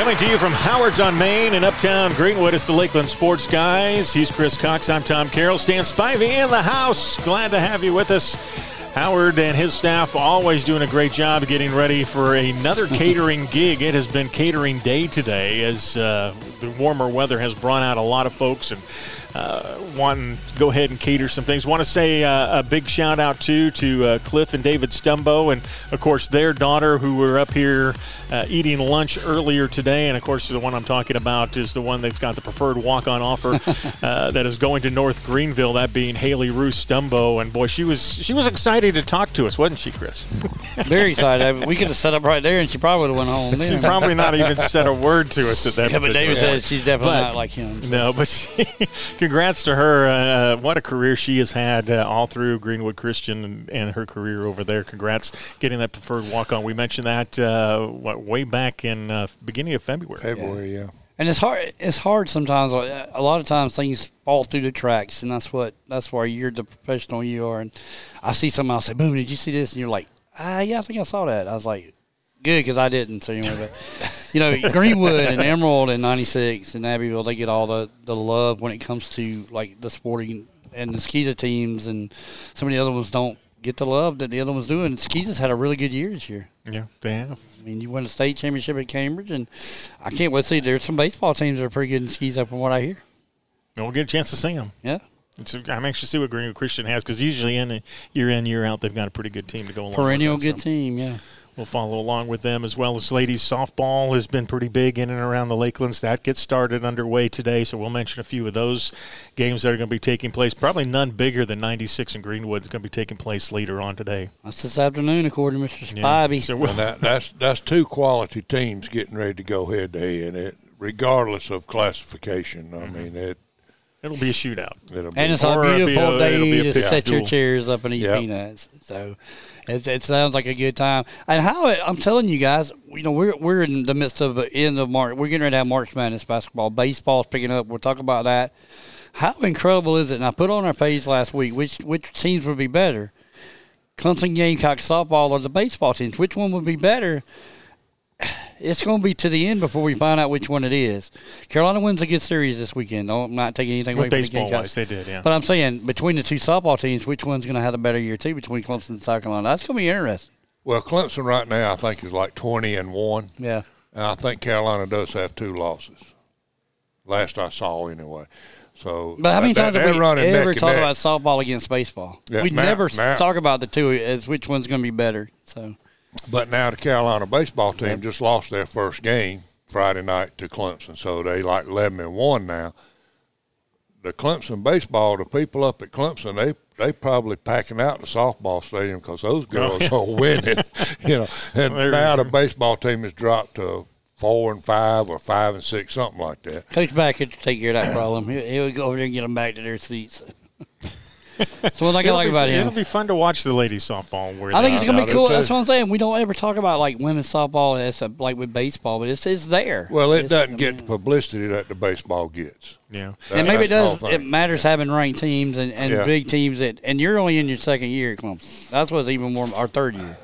Coming to you from Howard's on Main in Uptown Greenwood, it's the Lakeland Sports Guys. He's Chris Cox. I'm Tom Carroll. Stan Spivey in the house. Glad to have you with us. Howard and his staff always doing a great job getting ready for another catering gig. It has been catering day today as uh, the warmer weather has brought out a lot of folks and uh, wanting to go ahead and cater some things. Want to say uh, a big shout out too to uh, Cliff and David Stumbo, and of course their daughter who were up here uh, eating lunch earlier today. And of course the one I'm talking about is the one that's got the preferred walk on offer uh, that is going to North Greenville. That being Haley Roos Stumbo, and boy, she was she was excited to talk to us, wasn't she, Chris? Very excited. We could have set up right there, and she probably would have went home. she probably not even said a word to us at that. Yeah, but David particular said she's definitely But- not like him. so. No, but she, congrats to her. Uh, what a career she has had uh, all through Greenwood Christian and, and her career over there. Congrats getting that preferred walk on. We mentioned that uh, what way back in uh, beginning of February. February, yeah. And it's hard. It's hard sometimes. A lot of times things fall through the tracks, and that's what. That's why you're the professional you are. And I see something. I'll say, "Boom! Did you see this?" And you're like, "Ah, yeah, I think I saw that." I was like, "Good," because I didn't. see So anyway, but you know, Greenwood and Emerald and '96 and Abbeville, they get all the the love when it comes to like the sporting and the Skeezer teams, and some of the other ones don't get the love that the other ones do. And Skeezer's had a really good year this year. Yeah, they have. I mean, you won a state championship at Cambridge, and I can't wait to see. There's some baseball teams that are pretty good in up from what I hear. And we'll get a chance to see them. Yeah. It's, I'm anxious to see what Greenwood Christian has because usually in year in year out they've got a pretty good team to go along. Perennial with that, good so. team, yeah. We'll follow along with them as well as ladies softball has been pretty big in and around the Lakelands. That gets started underway today, so we'll mention a few of those games that are going to be taking place. Probably none bigger than 96 in Greenwood is going to be taking place later on today. That's this afternoon, according to Mr. Yeah. Spivey. So we'll, that, that's that's two quality teams getting ready to go head to head, it regardless of classification. I mm-hmm. mean, it it'll be a shootout. it'll be and it's a beautiful a- day a to set your chairs up and eat Yep. peanuts. So it, it sounds like a good time. And how it, I'm telling you guys, you know, we're we're in the midst of the end of March. We're getting ready to have March Madness basketball. Baseball's picking up. We'll talk about that. How incredible is it? And I put on our page last week which which teams would be better. Clemson Gamecock softball or the baseball teams. Which one would be better? It's going to be to the end before we find out which one it is. Carolina wins a good series this weekend. I'm not taking anything away from the baseball Gamecocks. they did, yeah. But I'm saying between the two softball teams, which one's going to have a better year too? Between Clemson and South Carolina, that's going to be interesting. well. Clemson right now, I think, is like twenty and one, Yeah, and I think Carolina does have two losses. Last I saw, anyway. So, but how many that- times they're have we running ever neck talked about softball against baseball? Yeah, we Matt- never Matt- talk about the two as which one's going to be better. So But now the Carolina baseball team just lost their first game Friday night to Clemson, so they like eleven and one now. The Clemson baseball, the people up at Clemson, they they probably packing out the softball stadium because those oh, girls are winning, you know. And They're- now the baseball team has dropped to four and five or five and six, something like that. Coach Back to take care of that problem. He, he would go over there and get them back to their seats. so what I It'll like be, about him. it'll be fun to watch the ladies softball. Where I think it's gonna be cool. That's what I'm saying. We don't ever talk about like women's softball as a, like with baseball, but it's it's there. Well, it It's- doesn't I get the publicity that the baseball gets. Yeah. and maybe it That's the whole does. It thing. matters having ranked teams and, and Yeah. big teams that, and you're only in your second year at Clemson. That's what's even more our third year.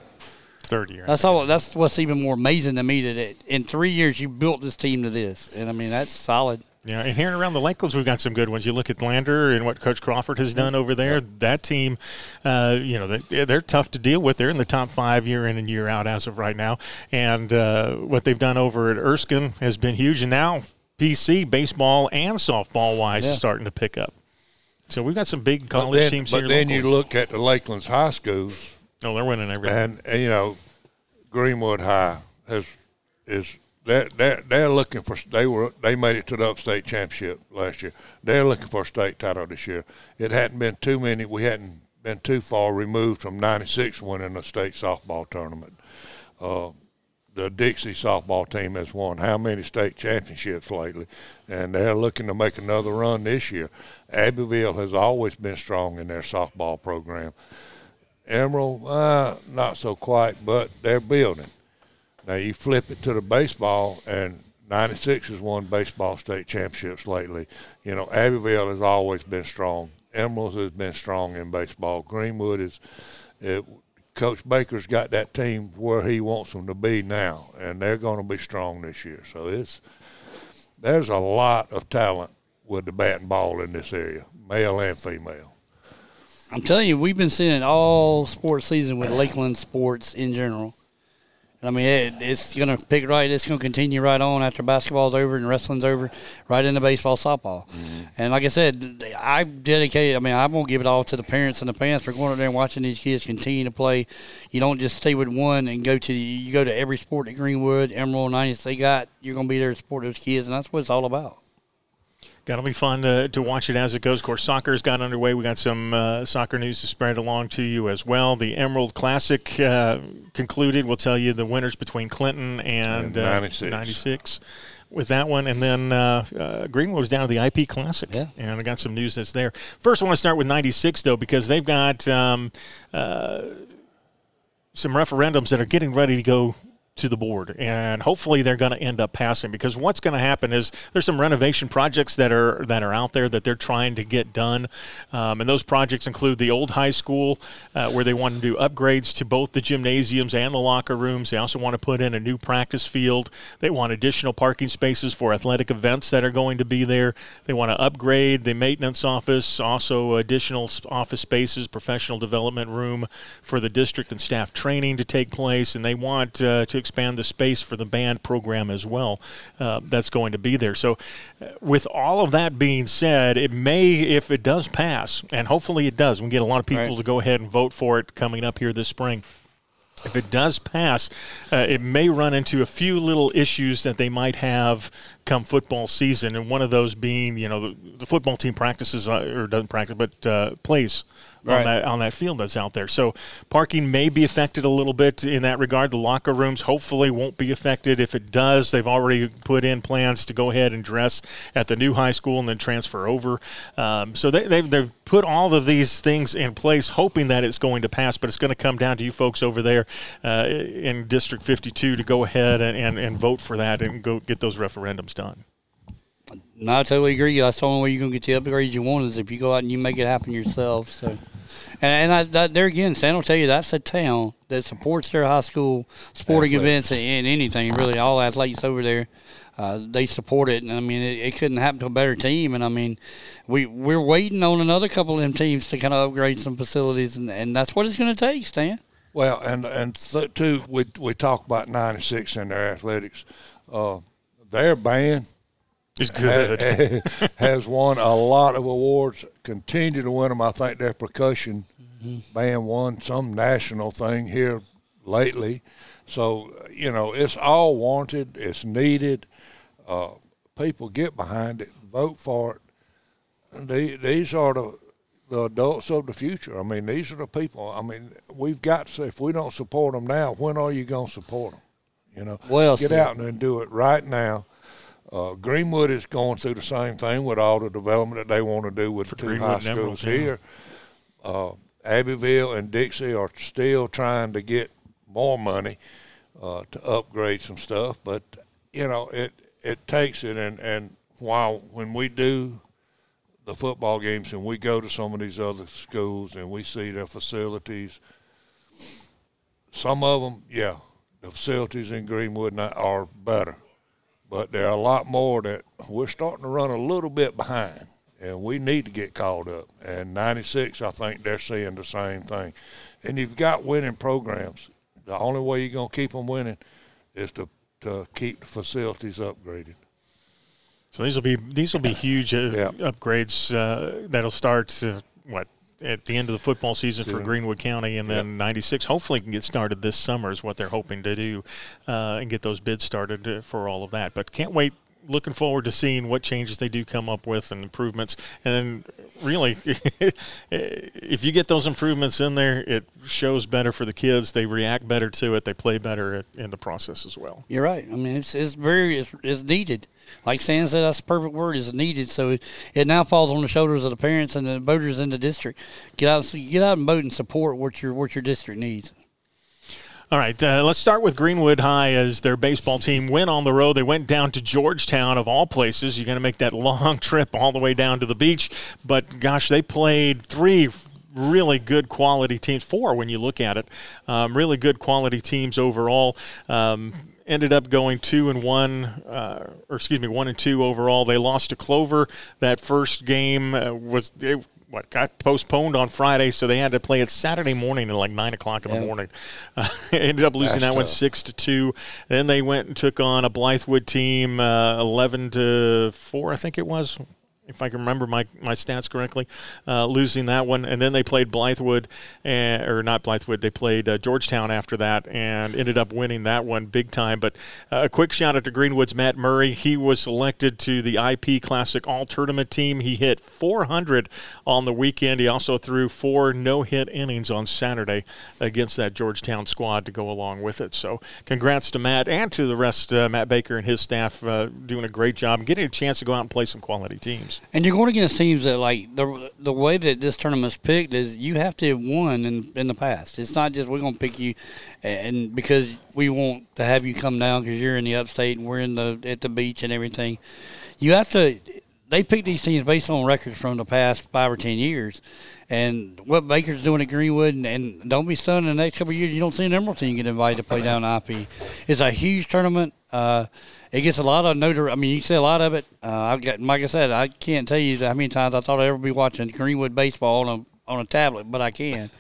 Third year. That's all. That's what's even more amazing to me that it, in three years you built this team to this, and I mean that's solid. Yeah, and here and around the Lakelands, we've got some good ones. You look at Lander and what Coach Crawford has done over there. That team, uh, you know, they, they're tough to deal with. They're in the top five year in and year out as of right now. And uh, what they've done over at Erskine has been huge. And now PC, baseball, and softball wise, Yeah. is starting to pick up. So we've got some big But college then, teams but here. then you look at the Lakeland's high schools, Oh, they're winning everything. and, and you know, Greenwood High has is they're, they're, they're looking for they were they made it to the upstate championship last year. They're looking for a state title this year. It hadn't been too many. We hadn't been too far removed from '96 winning a state softball tournament. Uh, the Dixie softball team has won how many state championships lately, and they're looking to make another run this year. Abbeville has always been strong in their softball program. Emerald, uh, not so quite, but they're building. Now you flip it to the baseball, and '96 has won baseball state championships lately. You know, Abbeville has always been strong. Emerald has been strong in baseball. Greenwood is, it, Coach Baker's got that team where he wants them to be now, and they're going to be strong this year. So it's there's a lot of talent with the bat and ball in this area, male and female. I'm telling you, we've been seeing it all sports season with Lakeland sports in general. I mean, it, it's going to pick right. It's going to continue right on after basketball's over and wrestling's over, right into baseball, softball. Mm-hmm. And like I said, I dedicated. I mean, I'm going to give it all to the parents and the fans for going out there and watching these kids continue to play. You don't just stay with one and go to you go to every sport at Greenwood, Emerald, 90s. They got you're going to be there to support those kids, and that's what it's all about. That'll be fun to, to watch it as it goes. Of course, soccer's got underway. We got some uh, soccer news to spread along to you as well. The Emerald Classic uh, concluded. We'll tell you the winners between Clinton and, and 96. Uh, 96 with that one. And then uh, uh, Greenwood was down to the IP Classic. Yeah. And I got some news that's there. First, I want to start with 96, though, because they've got um, uh, some referendums that are getting ready to go to the board, and hopefully they're going to end up passing. Because what's going to happen is there's some renovation projects that are that are out there that they're trying to get done, um, and those projects include the old high school uh, where they want to do upgrades to both the gymnasiums and the locker rooms. They also want to put in a new practice field. They want additional parking spaces for athletic events that are going to be there. They want to upgrade the maintenance office, also additional office spaces, professional development room for the district and staff training to take place, and they want uh, to expand the space for the band program as well. Uh, that's going to be there. So, uh, with all of that being said, it may, if it does pass, and hopefully it does, we get a lot of people right. to go ahead and vote for it coming up here this spring if it does pass, uh, it may run into a few little issues that they might have come football season, and one of those being, you know, the, the football team practices uh, or doesn't practice, but uh, plays right. on that on that field that's out there. So parking may be affected a little bit in that regard. The locker rooms hopefully won't be affected. If it does, they've already put in plans to go ahead and dress at the new high school and then transfer over. Um, so they, they've they've put all of these things in place, hoping that it's going to pass. But it's going to come down to you folks over there uh, in District 52 to go ahead and, and, and vote for that and go get those referendums done. No, I totally agree. That's the only way you're going to get the upgrades you want is if you go out and you make it happen yourself. So, and, and I, that, there again, Stan will tell you that's a town that supports their high school sporting events and, and, anything really. All athletes over there, uh, they support it. And I mean, it, it, couldn't happen to a better team. And I mean, we we're waiting on another couple of them teams to kind of upgrade some facilities, and, and that's what it's going to take, Stan. Well, and and th- too, we we talk about '96 in their athletics. Uh, their band is good. Has, has, won a lot of awards. Continue to win them. I think their percussion mm-hmm. band won some national thing here lately. So you know, it's all wanted. It's needed. Uh, people get behind it. Vote for it. They, these are the the adults of the future. I mean, these are the people. I mean, we've got to. If we don't support them now, when are you going to support them? You know, well, get out and do it right now. Uh, Greenwood is going through the same thing with all the development that they want to do with For the two Greenwood high schools here. Uh, Abbeville and Dixie are still trying to get more money uh, to upgrade some stuff, but you know it it takes it. And and while when we do the football games and we go to some of these other schools and we see their facilities. Some of them, yeah, the facilities in Greenwood are better, but there are a lot more that we're starting to run a little bit behind, and we need to get caught up. And 96, I think they're seeing the same thing. And you've got winning programs. The only way you're going to keep them winning is to, to keep the facilities upgraded. So these will be these will be huge uh, yeah. upgrades uh, that'll start uh, what at the end of the football season for Greenwood County, and then '96 hopefully can get started this summer is what they're hoping to do, uh, and get those bids started uh, for all of that. But can't wait looking forward to seeing what changes they do come up with and improvements. And really, if you get those improvements in there, it shows better for the kids. They react better to it. They play better in the process as well. You're right. I mean, it's it's very it's, it's needed. Like Stan said, that's the perfect word. Is needed. So it, it now falls on the shoulders of the parents and the voters in the district. Get out, get out and vote and support what your what your district needs. All right, uh, let's start with Greenwood High as their baseball team went on the road. They went down to Georgetown, of all places. You're going to make that long trip all the way down to the beach. But gosh, they played three really good quality teams. Four when you look at it, um, really good quality teams overall. Um, ended up going two and one, uh, or excuse me, one and two overall. They lost to Clover. That first game uh, was it, what got postponed on Friday, so they had to play it Saturday morning at like nine o'clock in Yeah. the morning. Uh, ended up losing That's that one six to two. Then they went and took on a Blythewood team, uh, eleven to four, I think it was. If I can remember my, my stats correctly, uh, losing that one, and then they played Blythewood, and, or not Blythewood, they played uh, Georgetown after that, and ended up winning that one big time. But uh, a quick shout out to Greenwood's Matt Murray. He was selected to the IP Classic All Tournament team. He hit 400 on the weekend. He also threw four no hit innings on Saturday against that Georgetown squad to go along with it. So, congrats to Matt and to the rest, uh, Matt Baker and his staff, uh, doing a great job and getting a chance to go out and play some quality teams. And you're going against teams that like the the way that this tournament's picked is you have to have won in in the past. It's not just we're going to pick you, and because we want to have you come down because you're in the upstate and we're in the at the beach and everything. You have to. They pick these teams based on records from the past five or ten years, and what Baker's doing at Greenwood. And, and don't be stunned in the next couple of years you don't see an Emerald team get invited to play down IP. It's a huge tournament. Uh, it gets a lot of notoriety. I mean, you see a lot of it. Uh, I've got, like I said, I can't tell you how many times I thought I'd ever be watching Greenwood baseball on a on a tablet, but I can.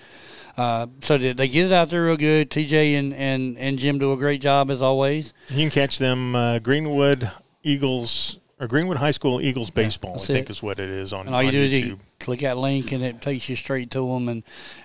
Uh, so they, they get it out there real good. TJ and, and, and Jim do a great job as always. You can catch them uh, Greenwood Eagles or Greenwood High School Eagles baseball. I think it. is what it is on, And all you on do YouTube. is you click that link and it takes you straight to them. And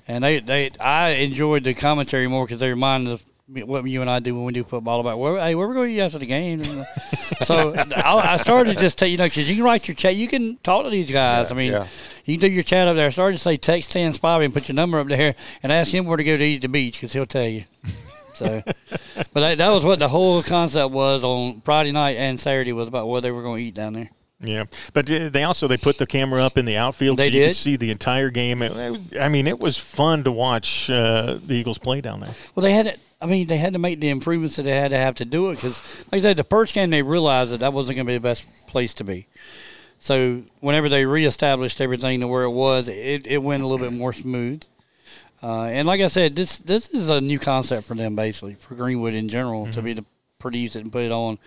and they, they I enjoyed the commentary more because they remind us me- what you and I do when we do football about where hey where we going to after the game. Uh, so I, I started to just tell you know because you can write your chat, you can talk to these guys. I mean. yeah. You can do your chat up there. I started to say text Stan Spivey and put your number up there and ask him where to go to eat at the beach because he'll tell you. So, but that, that was what the whole concept was on Friday night and Saturday was about where they were going to eat down there. Yeah, but they also they put the camera up in the outfield They so you could see the entire game. It- it- I mean, it was fun to watch uh, the Eagles play down there. Well, they had to. I mean, they had to make the improvements that they had to have to do it because, like I said, the first game they realized that that wasn't going to be the best place to be. So whenever they reestablished everything to where it was, it, it went a little bit more smooth. Uh, and like I said, this this is a new concept for them, basically for Greenwood in general, to be to produce it and put it on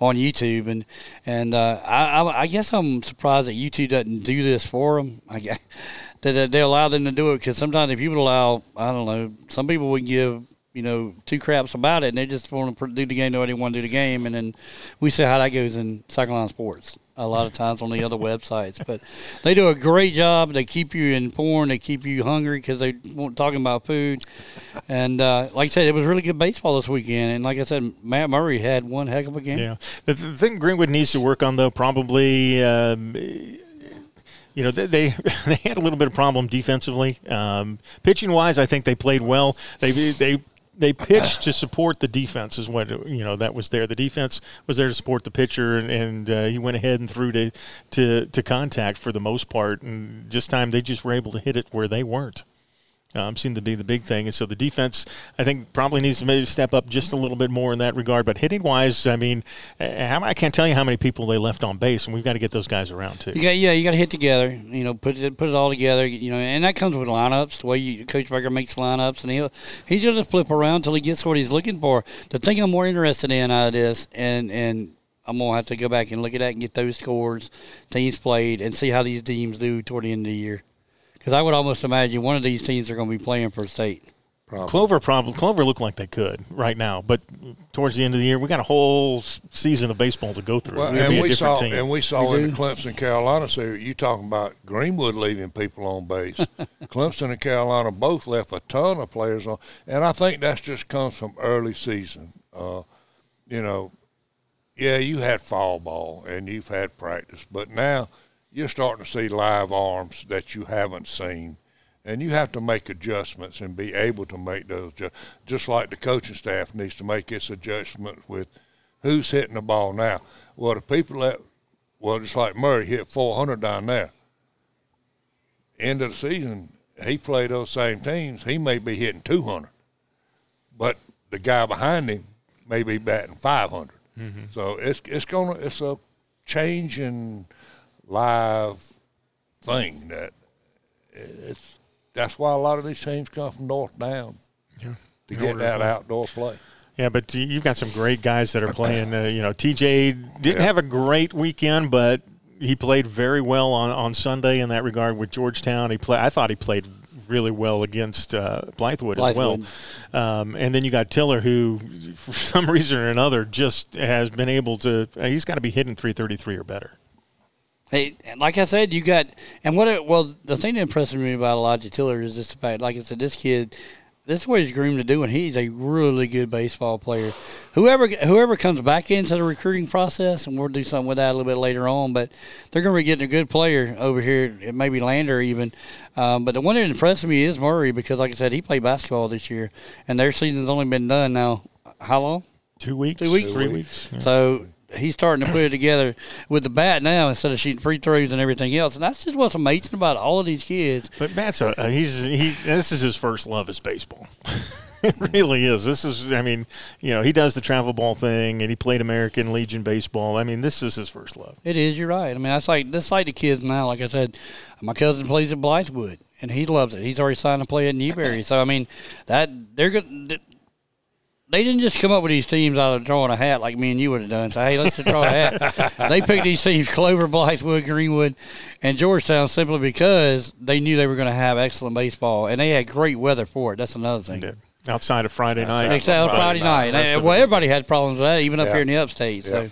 on YouTube. And and uh, I, I I guess I'm surprised that YouTube doesn't do this for them. I guess, that that they allow them to do it because sometimes if you would allow, I don't know, some people would give you know two craps about it and they just want to do the game. Nobody want to do the game, and then we see how that goes in Cycle Line Sports a lot of times on the other websites. But they do a great job. They keep you informed. They keep you hungry because they want talking about food. And uh, like I said, it was really good baseball this weekend. And like I said, Matt Murray had one heck of a game. Yeah, the, the thing Greenwood needs to work on though probably. Um, you know they, they they had a little bit of problem defensively. Um, pitching wise, I think they played well. They they they pitched to support the defense is what you know that was there. The defense was there to support the pitcher, and, and uh, he went ahead and threw to, to to contact for the most part. And this time they just were able to hit it where they weren't. Um, seemed to be the big thing, and so the defense, I think, probably needs to maybe step up just a little bit more in that regard. But hitting wise, I mean, uh, I can't tell you how many people they left on base, and we've got to get those guys around too. You got yeah, you got to hit together. You know, put it put it all together. You know, and that comes with lineups. The way you, Coach Baker makes lineups, and he'll he's going to flip around until he gets what he's looking for. The thing I'm more interested in out of this, and and I'm gonna have to go back and look at that and get those scores, teams played, and see how these teams do toward the end of the year. Because I would almost imagine one of these teams are going to be playing for state. Clover probably Clover looked like they could right now, but towards the end of the year, we got a whole season of baseball to go through. Well, It'll be and a we saw, team. and we saw We in the. Clemson Carolina series. You talking about Greenwood leaving people on base? Clemson and Carolina both left a ton of players on, and I think that's just comes from early season. Uh, you know, yeah, you had fall ball and you've had practice, but now you're starting to see live arms that you haven't seen. And you have to make adjustments and be able to make those, ju- just like the coaching staff needs to make its adjustment with who's hitting the ball now. Well, the people that, well, just like Murray hit 400 down there. End of the season, he played those same teams. He may be hitting 200, but the guy behind him may be batting 500. Mm-hmm. So it's it's gonna it's a changing live thing that it's that's why a lot of these teams come from north down Yeah. to In get order to that play. outdoor play. Yeah, but you've got some great guys that are playing. Uh, you know, TJ didn't have a great weekend, but he played very well on, on Sunday in that regard with Georgetown. He play. I thought he played really well against uh, Blythewood, as well. Um, and then you got Tiller, who for some reason or another just has been able to. Uh, he's got to be hitting 333 or better. Hey, like I said, you got and what? It, well, the thing that impresses me about Elijah Tiller is just the fact, like I said, this kid, this is what he's groomed to do, and he's a really good baseball player. Whoever whoever comes back into the recruiting process, and we'll do something with that a little bit later on, but they're going to be getting a good player over here, maybe Lander even. Um, but the one that impressed me is Murray because, like I said, he played basketball this year, and their season's only been done now. How long? Two weeks, Two weeks? three Two weeks. Yeah. So he's starting to put it together with the bat now instead of shooting free throws and everything else. And that's just what's amazing about all of these kids. But Matt's a, uh, he's he. This is his first love is baseball. it really is. This is. I mean, you know, he does the travel ball thing, and he played American Legion baseball. I mean, this is his first love. It is. You're right. I mean, that's like that's like the kids now. Like I said, my cousin plays at Blythewood, and he loves it. He's already signed to play at Newberry. So I mean, that they're good. They didn't just come up with these teams out of drawing a hat like me and you would have done. So hey, let's just draw a hat. they picked these teams: Clover, Blythewood, Greenwood, and Georgetown, simply because they knew they were going to have excellent baseball, and they had great weather for it. That's another thing. Did. Outside of Friday night, Outside of Friday night. Rest And, of well, everybody had problems with that, even up Yeah. here in the upstate. So Yeah.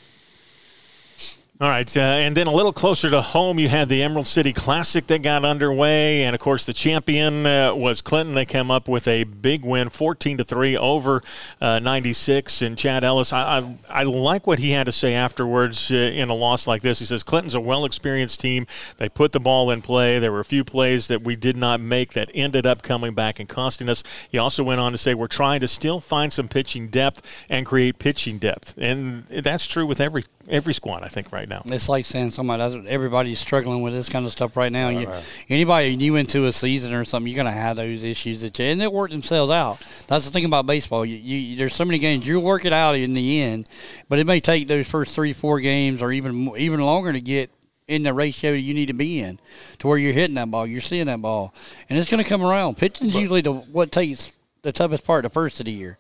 All right, uh, and then a little closer to home, you had the Emerald City Classic that got underway, and of course the champion uh, was Clinton. They came up with a big win, fourteen to three over uh, ninety six. And Chad Ellis, I, I I like what he had to say afterwards uh, in a loss like this. He says Clinton's a well experienced team. They put the ball in play. There were a few plays that we did not make that ended up coming back and costing us. He also went on to say we're trying to still find some pitching depth and create pitching depth, and that's true with every every squad I think right now. it's like saying somebody that's everybody's struggling with this kind of stuff right now. You, anybody new into a season or something, you're going to have those issues that you, and they work themselves out. That's the thing about baseball. You, you, there's so many games you'll work it out in the end, but it may take those first three, four games or even even longer to get in the ratio you need to be in to where you're hitting that ball, you're seeing that ball, and it's going to come around. Pitching's usually the what takes the toughest part the first of the year.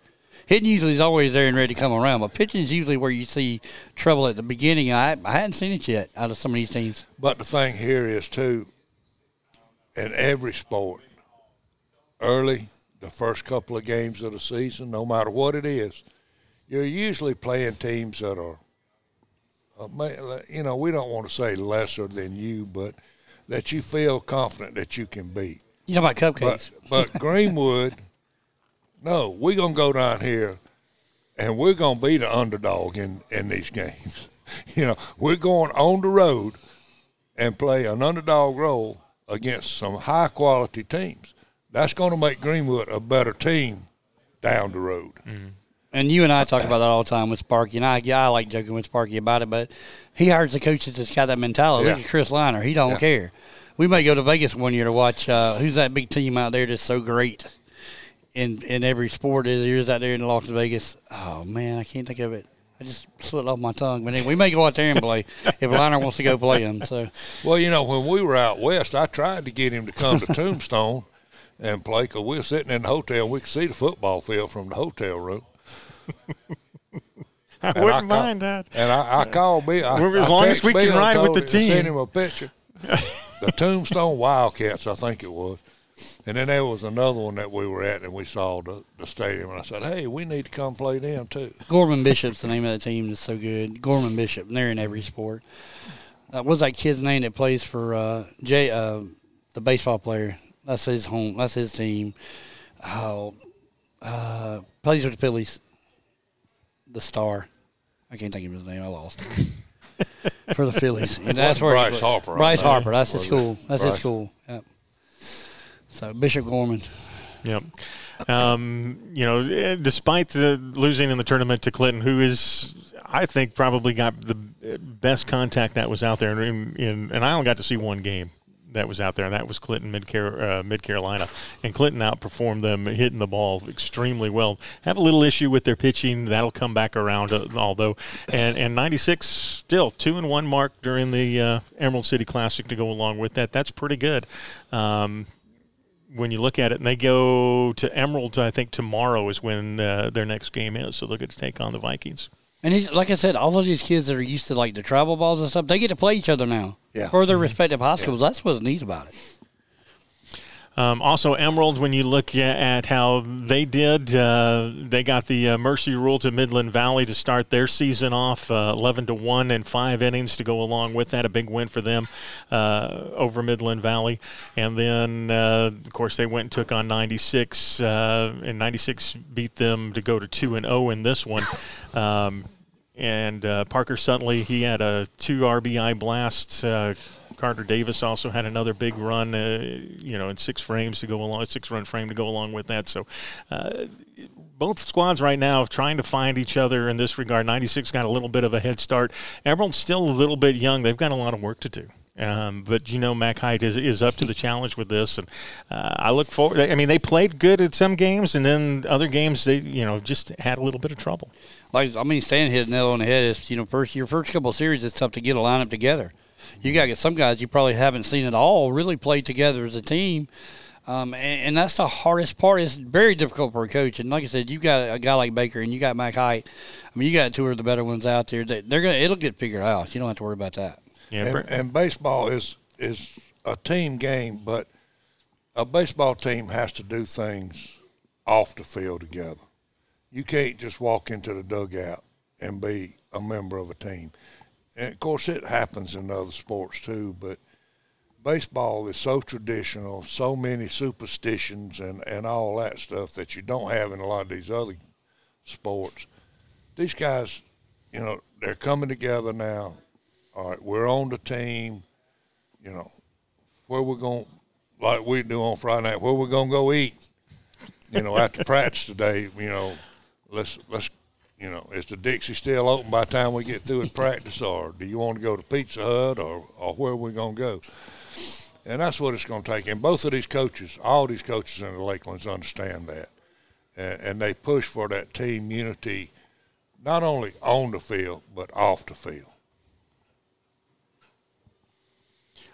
Hitting usually is always there and ready to come around, but pitching is usually where you see trouble at the beginning. I, I hadn't seen it yet out of some of these teams. But the thing here is too, in every sport, early the first couple of games of the season, no matter what it is, you're usually playing teams that are, uh, you know, we don't want to say lesser than you, but that you feel confident that you can beat. You know about cupcakes. But but Greenwood, no, we're gonna go down here, and we're gonna be the underdog in in these games. You know, we're going on the road and play an underdog role against some high quality teams. That's going to make Greenwood a better team down the road. and you and I talk about that all the time with Sparky. And I, yeah, I like joking with Sparky about it, but he hires the coaches that's got that mentality. Look at Chris Liner. He don't Yeah. care. We may go to Vegas one year to watch uh, who's that big team out there that's so great in in every sport is there is out there in Las Vegas. Oh man, I can't think of it. I just slipped off my tongue. But anyway, we may go out there and play if Liner wants to go play them. So Well, you know, when we were out west, I tried to get him to come to Tombstone and play because we were sitting in the hotel. And we could see the football field from the hotel room. I And wouldn't call- mind that. And I, I called Bill. I, as I long as we can Bill and ride with the him- Sent team. him a picture. the Tombstone Wildcats, I think it was. And then there was another one that we were at, and we saw the, the stadium. And I said, "Hey, we need to come play them too." Gorman Bishop's the name of the team that's so good. Gorman Bishop. and They're in every sport. Uh, what's that kid's name that plays for uh, Jay, uh, the baseball player? That's his home. That's his team. Oh, uh, plays with the Phillies. The star. I can't think of his name. I lost it. for the Phillies. And that's where he Bryce. Harper, Bryce. Harper. That's his school. That's his school. Yep. So Bishop Gorman. Yep. Um, you know, eh, despite the losing in the tournament to Clinton, who is, I think, probably got the best contact that was out there. In, in, and I only got to see one game that was out there, and that was Clinton Mid uh, Mid Carolina. And Clinton outperformed them, hitting the ball extremely well. Have a little issue with their pitching. That'll come back around, uh, although. And and 96 still two and one mark during the uh, Emerald City Classic to go along with that. That's pretty good. Um, when you look at it, and they go to Emerald, I think tomorrow is when uh, their next game is, so they'll get to take on the Vikings. And he's, like I said, all of these kids that are used to like the travel balls and stuff, they get to play each other now Yeah. for their respective high schools. That's what's neat about it. Um, also, Emerald, when you look at how they did, uh, they got the uh, mercy rule to Midland Valley to start their season off, uh, 11 to one and five innings to go along with that. A big win for them uh, over Midland Valley, and then uh, of course they went and took on 96, uh, and 96 beat them to go to two and zero in this one. Um, and Parker Sutley, he had a two RBI blast. Carter Davis also had another big run, uh, you know, in six frames to go along, six run frame to go along with that. So, uh, both squads right now are trying to find each other in this regard. 96 got a little bit of a head start. Emerald's still a little bit young. They've got a lot of work to do. Um, but you know, Mac Height is, is up to the challenge with this, and uh, I look forward. I mean, they played good at some games, and then other games they, you know, just had a little bit of trouble. Like I mean, Stan hit nail on the head. Is you know, first your first couple series, it's tough to get a lineup together. You got to get some guys you probably haven't seen at all really play together as a team. Um, and, and that's the hardest part. It's very difficult for a coach. And like I said, you got a guy like Baker and you got Mike Height. I mean, you got two of the better ones out there. They, they're gonna. It'll get figured out. You don't have to worry about that. Yeah, and, and baseball is is a team game, but a baseball team has to do things off the field together. You can't just walk into the dugout and be a member of a team. And of course, it happens in other sports too, but baseball is so traditional, so many superstitions and, and all that stuff that you don't have in a lot of these other sports. These guys, you know, they're coming together now. All right, we're on the team. You know, where we're going, like we do on Friday night, where we're gonna go eat. You know, after practice today, you know, let's let's, you know, is the Dixie still open by the time we get through with practice, or do you want to go to Pizza Hut, or or where are we gonna go? And that's what it's going to take. And both of these coaches, all these coaches in the Lakelands understand that, and, and they push for that team unity, not only on the field but off the field.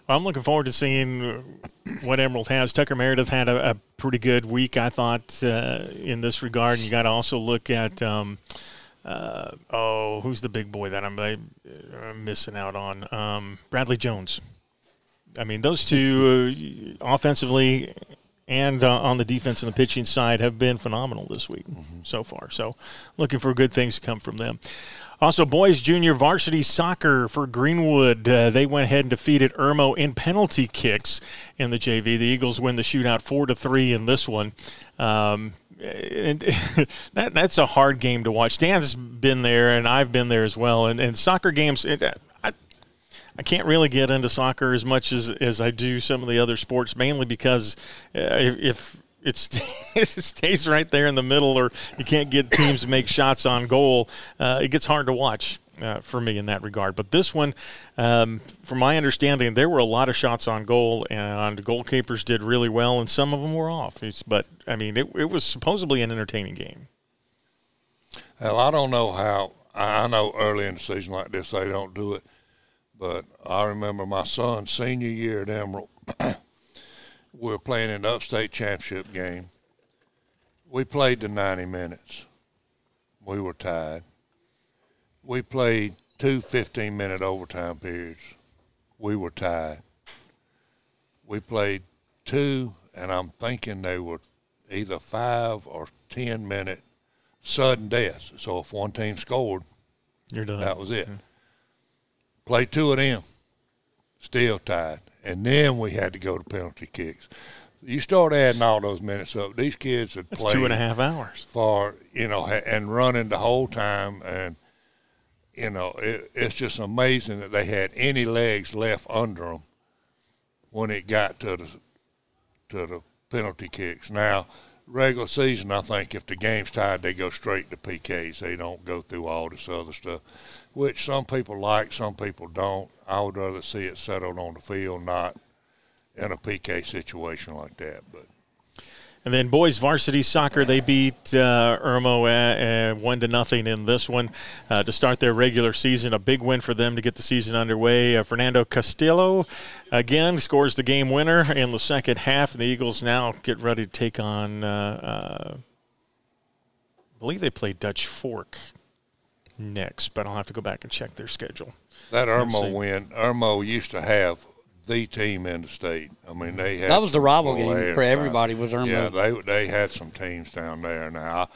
I'm looking forward to seeing what Emerald has. Tucker Meredith had a, a pretty good week, I thought, uh, in this regard. And you got to also look at, um, uh, oh, who's the big boy that I'm, I'm missing out on? Um, Bradley Jones. I mean, those two uh, offensively and uh, on the defense and the pitching side have been phenomenal this week so far. So, looking for good things to come from them. Also, boys junior varsity soccer for Greenwood. Uh, they went ahead and defeated Irmo in penalty kicks in the JV. The Eagles win the shootout four to three in this one. Um, that that's a hard game to watch. Dan's been there, and I've been there as well. And, and soccer games, it, I, I can't really get into soccer as much as, as I do some of the other sports, mainly because uh, if, if it's, it stays right there in the middle, or you can't get teams to make shots on goal, uh, it gets hard to watch. Uh, for me in that regard, but this one, um, from my understanding, there were a lot of shots on goal, and goalkeepers did really well, and some of them were off. It's, but I mean, it, it was supposedly an entertaining game. Well, I don't know how. I know early in the season like this they don't do it, but I remember my son's senior year at Emerald. we were playing an upstate championship game. We played to 90 minutes. We were tied. We played two 15 minute overtime periods. We were tied. We played two, and I'm thinking they were either five or 10 minute sudden deaths. So if one team scored, You're done. that was it. Mm-hmm. Played two of them, still tied. And then we had to go to penalty kicks. You start adding all those minutes up. These kids had That's played two and a half hours. for you know and running the whole time and you know it, it's just amazing that they had any legs left under them when it got to the to the penalty kicks. Now regular season i think if the game's tied they go straight to pks they don't go through all this other stuff which some people like some people don't. I would rather see it settled on the field not in a pk situation like that but And then boys varsity soccer, they beat uh, Irmo uh, uh, one to nothing in this one uh, to start their regular season. A big win for them to get the season underway. Uh, Fernando Castillo again scores the game winner in the second half, and the Eagles now get ready to take on. Uh, I believe they play Dutch Fork next, but I'll have to go back and check their schedule. That. Irmo win, Irmo used to have the team in the state. I mean, they had That was the rival game for right? everybody was Irmo. Yeah, they they had some teams down there. Now,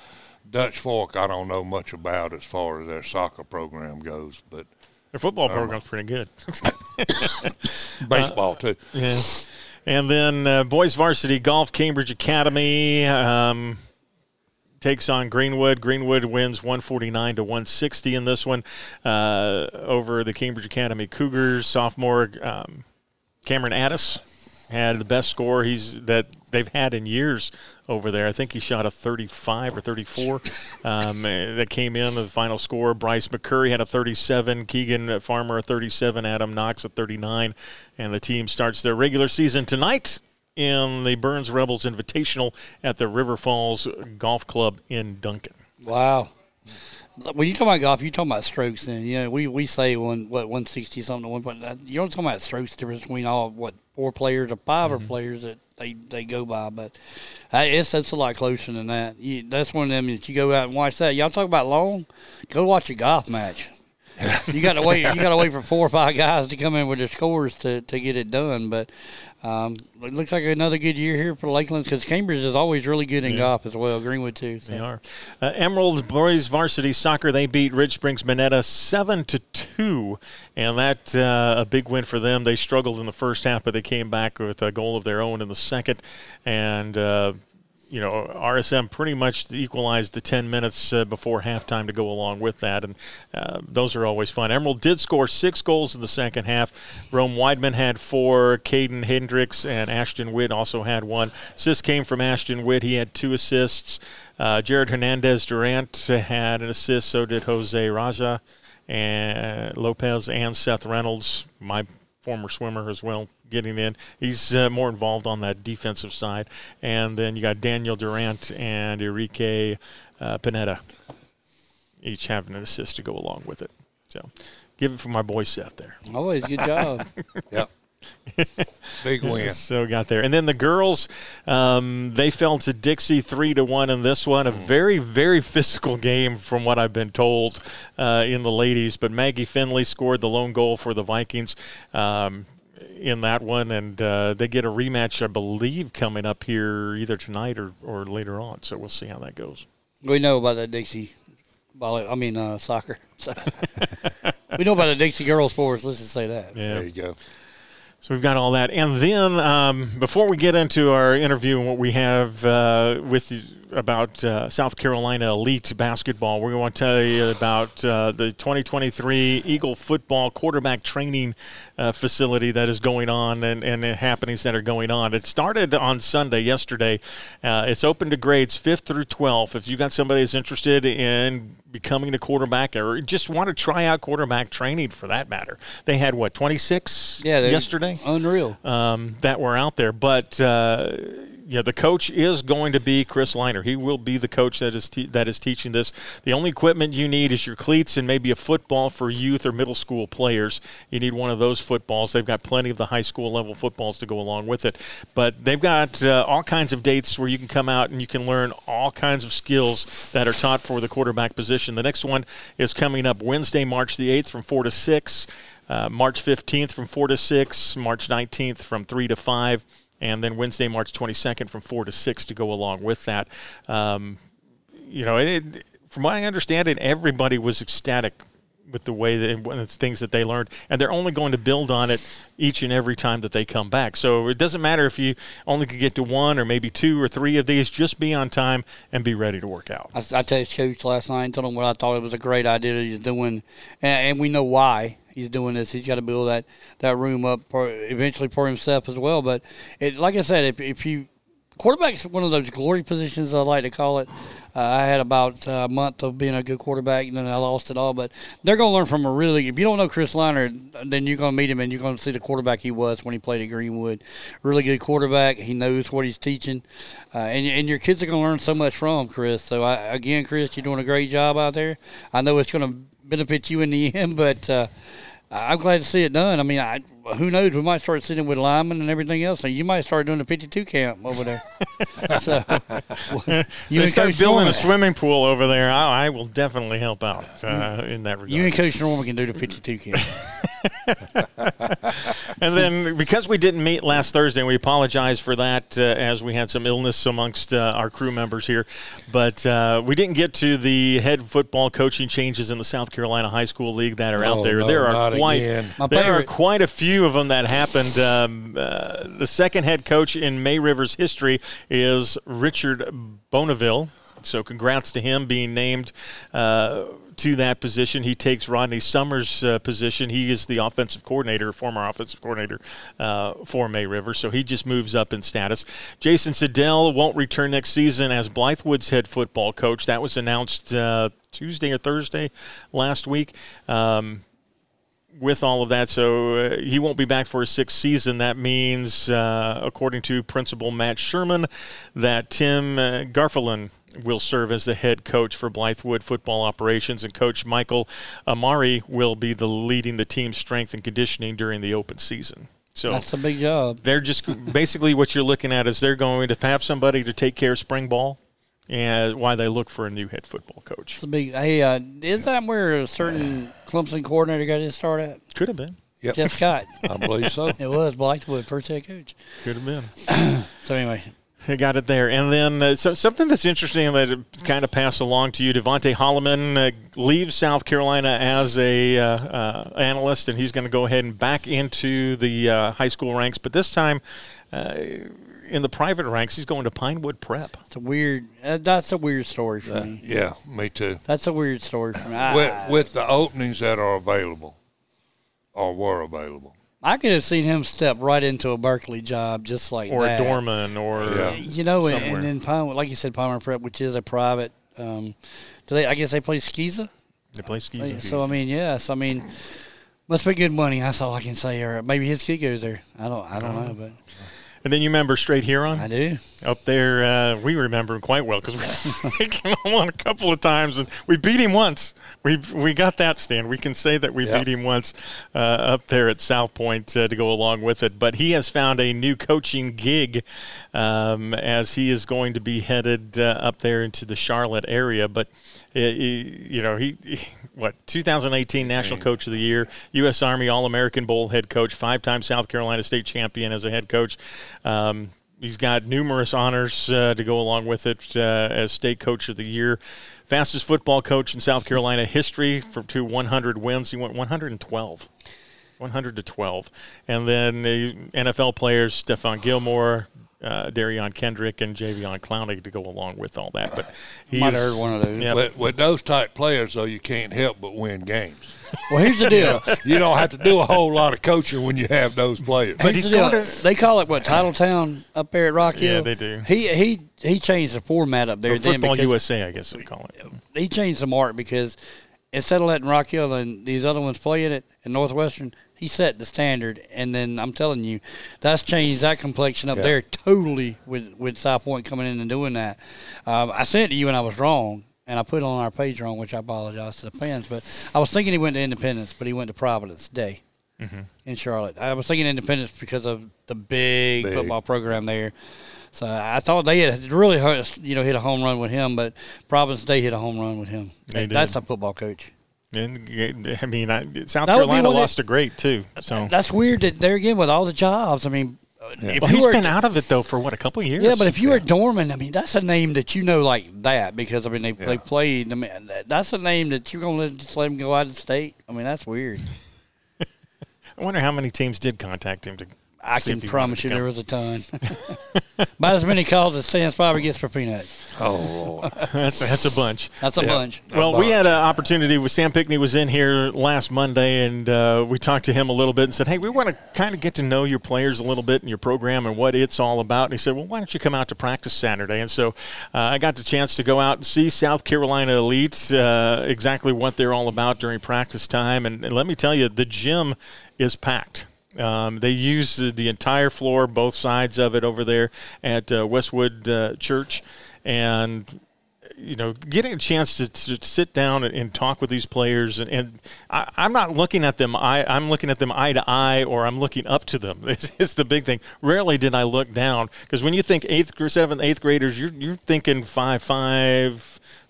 Dutch Fork, I don't know much about as far as their soccer program goes, but Their football program's pretty good. baseball too. Yeah. And then uh, boys varsity golf, Cambridge Academy um, takes on Greenwood. Greenwood wins 149 to 160 in this one uh, over the Cambridge Academy Cougars. Sophomore um, Cameron Addis had the best score he's that they've had in years over there. I think he shot a 35 or 34 um, that came in the final score. Bryce McCurry had a 37, Keegan Farmer a 37, Adam Knox a 39, and the team starts their regular season tonight in the Byrnes Rebels Invitational at the River Falls Golf Club in Duncan. Wow. When you talk about golf, you talk about strokes. Then you know we, we say one what one sixty something to one point. You're talking about strokes difference between all what four players or 5 or players that they, they go by. But uh, it's that's a lot closer than that. You, that's one of them that you go out and watch that. Y'all talk about long. Go watch a golf match. You got to wait. You got to wait for four or five guys to come in with their scores to, to get it done. But um, it looks like another good year here for Lakeland because Cambridge is always really good in golf as well. Greenwood too. So. They are. Uh, Emerald boys varsity soccer. They beat Ridge Springs Monetta seven to two, and that uh, a big win for them. They struggled in the first half, but they came back with a goal of their own in the second, and. Uh, you know, RSM pretty much equalized the 10 minutes uh, before halftime to go along with that, and uh, those are always fun. Emerald did score six goals in the second half. Rome Weidman had four. Caden Hendricks and Ashton Witt also had one. Assist came from Ashton Witt. He had two assists. Uh, Jared Hernandez Durant had an assist. So did Jose Raja and Lopez and Seth Reynolds, my former swimmer as well, getting in. He's uh, more involved on that defensive side. And then you got Daniel Durant and Enrique uh, Pineda, each having an assist to go along with it. So give it for my boy Seth there. Always good job. Yep. Big win. So got there, and then the girls, um, they fell to Dixie three to one in this one. A very very physical game from what I've been told uh, in the ladies. But Maggie Finley scored the lone goal for the Vikings. Um, in that one, and uh, they get a rematch, I believe, coming up here either tonight or, or later on. So we'll see how that goes. we know about the Dixie, volley. I mean uh, soccer. So. we know about the Dixie girls force. Let's just say that. Yeah. There you go. So we've got all that, and then um, before we get into our interview and what we have uh, with you about uh, South Carolina elite basketball, we're going to tell you about uh, the 2023 Eagle football quarterback training uh, facility that is going on and, and the happenings that are going on. It started on Sunday, yesterday. Uh, it's open to grades 5th through 12th. If you got somebody that's interested in becoming a quarterback or just want to try out quarterback training for that matter, they had what 26 Yeah, yesterday Unreal. um, that were out there. But uh, yeah, the coach is going to be Chris Liner. He will be the coach that is te- that is teaching this. The only equipment you need is your cleats and maybe a football for youth or middle school players. You need one of those footballs. They've got plenty of the high school level footballs to go along with it. But they've got uh, all kinds of dates where you can come out and you can learn all kinds of skills that are taught for the quarterback position. The next one is coming up Wednesday, March the 8th from 4 to 6. Uh, March 15th from 4 to 6, March 19th from 3 to 5, and then Wednesday, March 22nd from 4 to 6 to go along with that. Um, you know, it, from my understanding, everybody was ecstatic with the way that the things that they learned, and they're only going to build on it each and every time that they come back. So it doesn't matter if you only could get to one or maybe two or three of these. Just be on time and be ready to work out. I, I texted Coach last night and told him what I thought it was a great idea he's doing, and, and we know why he's doing this. He's got to build that, that room up for, eventually for himself as well. But it, like I said, if, if you quarterback's one of those glory positions I like to call it. Uh, I had about a month of being a good quarterback, and then I lost it all. But they're going to learn from a really. If you don't know Chris Liner, then you're going to meet him, and you're going to see the quarterback he was when he played at Greenwood. Really good quarterback. He knows what he's teaching, uh, and and your kids are going to learn so much from Chris. So I, again, Chris, you're doing a great job out there. I know it's going to benefit you in the end, but. Uh, I'm glad to see it done. I mean, I, who knows? We might start sitting with linemen and everything else. And you might start doing the 52 camp over there. so, you they start Coach building Norman, a swimming pool over there. I, I will definitely help out uh, in that regard. You and Coach Norman can do the 52 camp. and then because we didn't meet last Thursday, we apologize for that uh, as we had some illness amongst uh, our crew members here. But uh, we didn't get to the head football coaching changes in the South Carolina High School League that are oh, out there. No, there are quite there are quite a few of them that happened. Um, uh, the second head coach in May River's history is Richard Bonneville. So congrats to him being named uh, to that position. He takes Rodney Summers' uh, position. He is the offensive coordinator, former offensive coordinator uh, for May River. So he just moves up in status. Jason Siddell won't return next season as Blythewood's head football coach. That was announced uh, Tuesday or Thursday last week. Um, with all of that, so uh, he won't be back for his sixth season. That means, uh, according to Principal Matt Sherman, that Tim uh, Garfelin will serve as the head coach for Blythewood football operations, and Coach Michael Amari will be the leading the team's strength and conditioning during the open season. So that's a big job. They're just basically what you're looking at is they're going to have somebody to take care of spring ball, and why they look for a new head football coach. It's a big. Hey, uh, is that where a certain Clemson coordinator got his start at? Could have been. Yep. Jeff Scott. I believe so. it was Blythewood first head coach. Could have been. so anyway, I got it there. And then uh, so, something that's interesting that kind of passed along to you. Devontae Holloman uh, leaves South Carolina as a uh, uh analyst, and he's going to go ahead and back into the uh, high school ranks. But this time, uh, in the private ranks, he's going to Pinewood Prep. It's a weird. Uh, that's a weird story for uh, me. Yeah, me too. That's a weird story for me. With, with the openings that are available, or were available. I could have seen him step right into a Berkeley job just like or that. a Dorman, or yeah. Uh, you know, and, and then Pinewood, like you said, Palmer Prep, which is a private. Um, do they? I guess they play SCISA. They play SCISA. So I mean, yes, I mean, must be good money. That's all I can say. Or maybe his kid goes there. I don't. I don't know, but. And then you remember Strait Herron? I do. Up there, uh, we remember him quite well because we came on a couple of times and we beat him once. We we got that stand. We can say that we yep. beat him once uh, up there at South Pointe uh, to go along with it. But he has found a new coaching gig um, as he is going to be headed uh, up there into the Charlotte area. But he, you know, he, he, what 2018 National Coach of the Year, U.S. Army All American Bowl head coach, five-time South Carolina State champion as a head coach. Um, he's got numerous honors uh, to go along with it uh, as state coach of the year. Fastest football coach in South Carolina history for to 100 wins. He went 112. 100 to 12. And then the NFL players, Stephon Gilmore, uh, Derion Kendrick and Jadeveon Clowney to go along with all that. But he might have heard one of those. Yeah, with, with, those type players, though, you can't help but win games. Well, here's the deal: you don't have to do a whole lot of coaching when you have those players. But he's the going to, They call it what Titletown up there at Rock Hill. Yeah, they do. He he he changed the format up there. Or Football USA, I guess they call it. He changed the mark because instead of letting Rock Hill and these other ones play in it in Northwestern, he set the standard, and then I'm telling you, that's changed that complexion up yeah. there totally with with South Pointe coming in and doing that. Um, I said to you, and I was wrong, and I put it on our page wrong, which I apologize to the fans. But I was thinking he went to Independence, but he went to Providence Day mm-hmm. in Charlotte. I was thinking Independence because of the big, big. football program there. So I thought they had really, hurt, you know, hit a home run with him, but Providence they hit a home run with him. They That's did. a football coach. And I mean, I, South that Carolina lost a great too. So that's weird that there again with all the jobs. I mean, yeah. well, he's were, been out of it though for what a couple years. Yeah, but if you yeah. were Dorman, I mean, that's a name that you know like that because I mean they, yeah. they played. I mean, that's a name that you're gonna just let him go out of state. I mean, that's weird. I wonder how many teams did contact him to. I can promise you there was a ton. About as many calls as Stan probably gets for peanuts. Oh That's that's a bunch. That's a Yeah. bunch. Well, we bunch. had an opportunity with Sam Pickney was in here last Monday, and uh, we talked to him a little bit and said, "Hey, we want to kind of get to know your players a little bit and your program and what it's all about." And he said, "Well, why don't you come out to practice Saturday?" And so uh, I got the chance to go out and see South Carolina Elite, uh, exactly what they're all about during practice time. And, and let me tell you, the gym is packed. Um, they use the, entire floor, both sides of it over there at uh, Westwood uh, Church, and you know, getting a chance to, to sit down and, and talk with these players, and, and I, I'm not looking at them. I, I'm looking at them eye to eye, or I'm looking up to them. It's, it's the big thing. Rarely did I look down because when you think eighth, or seventh, eighth graders, you're you're thinking five five,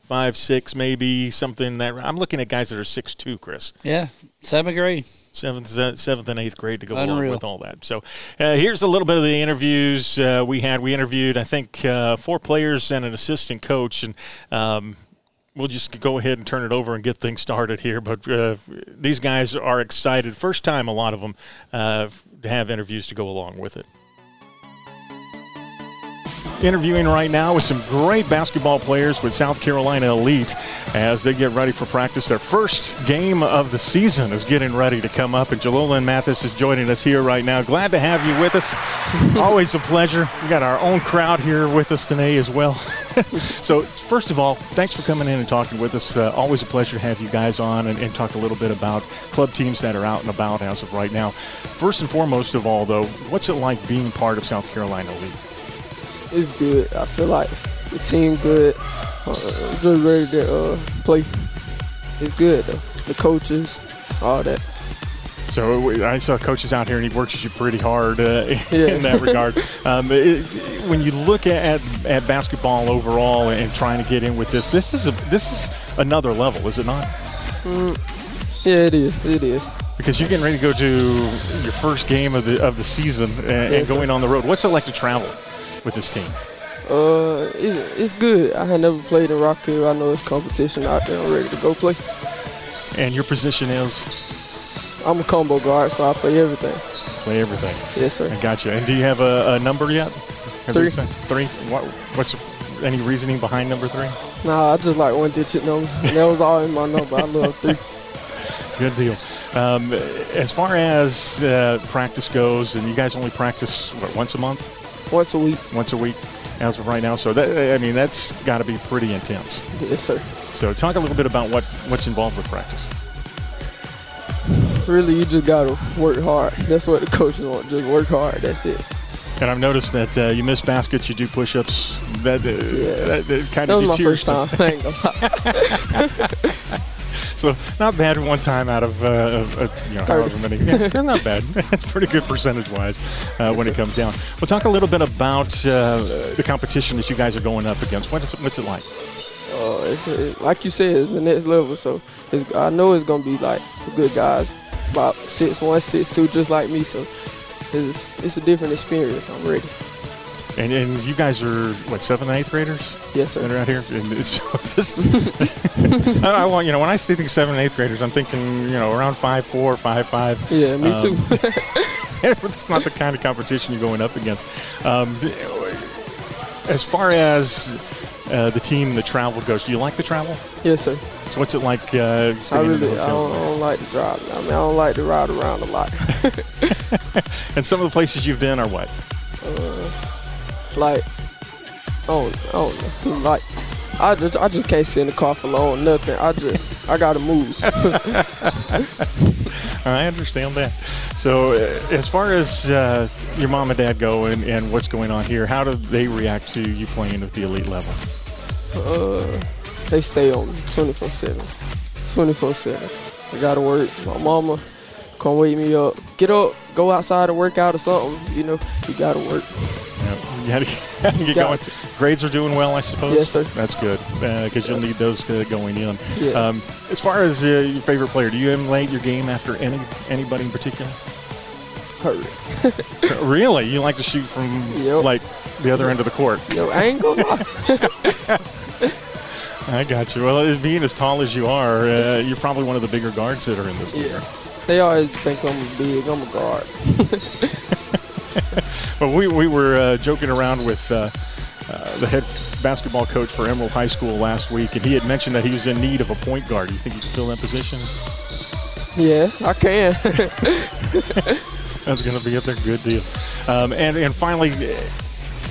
five six, maybe something that. I'm looking at guys that are six two, Chris Yeah, seventh grade. Seventh, seventh and eighth grade to go along with all that. So uh, here's a little bit of the interviews uh, we had. We interviewed, I think, uh, four players and an assistant coach, and um, we'll just go ahead and turn it over and get things started here. But uh, these guys are excited. First time, a lot of them, uh, to have interviews to go along with it. Interviewing right now with some great basketball players with South Carolina Elite as they get ready for practice. Their first game of the season is getting ready to come up, and Jalolin Mathis is joining us here right now. Glad to have you with us. Always a pleasure. We got our own crowd here with us today as well. so, first of all, thanks for coming in and talking with us. Uh, always a pleasure to have you guys on and, and talk a little bit about club teams that are out and about as of right now. First and foremost of all, though, what's it like being part of South Carolina Elite? It's good. I feel like the team good. Uh, just ready to uh, play. It's good though. The coaches, all that. So I saw coaches out here, and he works you pretty hard uh, Yeah. in that regard. Um, it, when you look at, at basketball overall and trying to get in with this, this is a, this is another level, is it not? Yeah, it is. It is. Because you're getting ready to go to your first game of the of the season and, and Yes, sir. going on the road. What's it like to travel with this team? Uh, it, it's good. I had never played in Rock Hill. I know it's competition out there. I'm ready to go play. And your position is I'm a combo guard, so I play everything. play everything. Yes, sir. I got you. And do you have a, a number yet? Have Three. Three. What, what's any reasoning behind number three? Nah, I just like one digit number. And that was all in my number. I love three. Good deal. Um, as far as uh, practice goes, and you guys only practice what, once a month, Once a week. once a week, as of right now. So that I mean, that's got to be pretty intense. Yes, sir. So talk a little bit about what what's involved with practice. Really, you just gotta work hard. That's what the coaches want. Just work hard. That's it. And I've noticed that uh, you miss baskets, you do push-ups. That, uh, that, that kind That of was my first time. I ain't gonna lie. So not bad one time out of, uh, of, of you know Thirty. however many. Yeah, not bad. That's pretty good percentage-wise uh, when it comes down. We'll talk a little bit about uh, the competition that you guys are going up against. What is what's it like? Uh, it's, it, like you said, it's the next level. So it's, I know it's gonna be like good guys, about six one, six two, just like me. So it's, it's a different experience. I'm ready. And, and you guys are what seventh and eighth graders Yes, that are out here. And it's, this is, I, I want you know when I think seventh and eighth graders, I'm thinking you know around five four, five five. Yeah, me Um, too. it's not the kind of competition you're going up against. Um, as far as uh, the team, the travel goes, do you like the travel? yes, sir. So what's it like? Uh, I staying in the really, I don't, I don't like to drive. I mean, I don't like to ride around a lot. And some of the places you've been are what? Like, I don't. Like, I just, I just can't sit in the car for long. Nothing. I just, I gotta move. I understand that. So, uh, as far as uh, your mom and dad go and, and what's going on here, how do they react to you playing at the elite level? uh, they stay on me 24 7. 24 7. I gotta work. My mama come wake me up. Get up, go outside and work out or something. You know, you gotta work. Yeah, you gotta, gotta get Got going. to. Grades are doing well, I suppose. Yes, sir. That's good because you'll need those uh, going in. Yeah. Um, as far as uh, your favorite player, do you emulate your game after any anybody in particular? Hurry. really, you like to shoot from Yep. like the other end of the court? Yo, I ain't gonna. I got you. Well, uh, being as tall as you are, uh, you're probably one of the bigger guards that are in this league. Yeah. They always think I'm big. I'm a guard. But we, we were uh, joking around with uh, uh, the head basketball coach for Emerald High School last week, and he had mentioned that he was in need of a point guard. Do you think you can fill that position? Yeah, I can. That's going to be a good deal. Um, and and finally,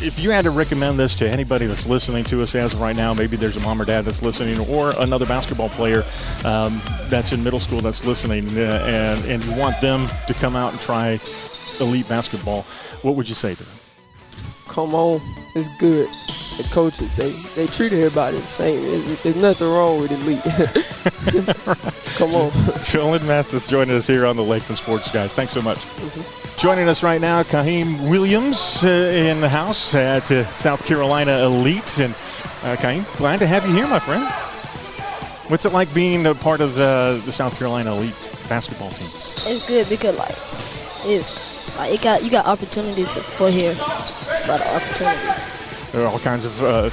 if you had to recommend this to anybody that's listening to us as of right now, maybe there's a mom or dad that's listening, or another basketball player um, that's in middle school that's listening, uh, and and you want them to come out and try elite basketball, what would you say to them? Come on, it's good. The coaches, they they treat everybody the same. There's, there's nothing wrong with elite. Come on. Jolyn Mathis joining us here on the Lakelands Sports Guys. Thanks so much. Joining us right now, Kaheem Williams uh, in the house at uh, South Carolina Elite. And uh, Kaheem, glad to have you here, my friend. What's it like being a part of the, the South Carolina Elite basketball team? It's good because like it's like it got you got opportunities for here, a lot of opportunities. There are all kinds of uh,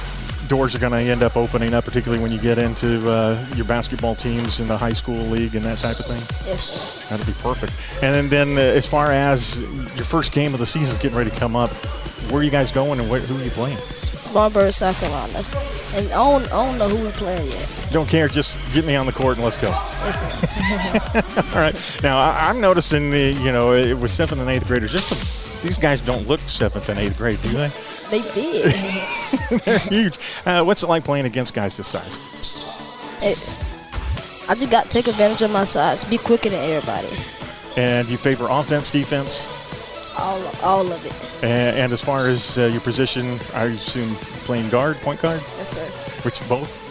doors are going to end up opening up, particularly when you get into uh, your basketball teams in the high school league and that type of thing. Yes, sir. That'll be perfect. And then, then uh, as far as your first game of the season is getting ready to come up, where are you guys going and who are you playing? Spartanburg, South Carolina, and I don't, I don't know who we're playing yet. Don't care. Just get me on the court and let's go. Yes. All right. Now I, I'm noticing, the, you know, uh, with seventh and eighth graders, just some, these guys don't look seventh and eighth grade, do they? They big. They're huge. Uh, what's it like playing against guys this size? It, I just got to take advantage of my size, be quicker than everybody. And you favor offense, defense? All, all of it. And, and as far as uh, your position, I assume playing guard, point guard, Yes, sir. which both?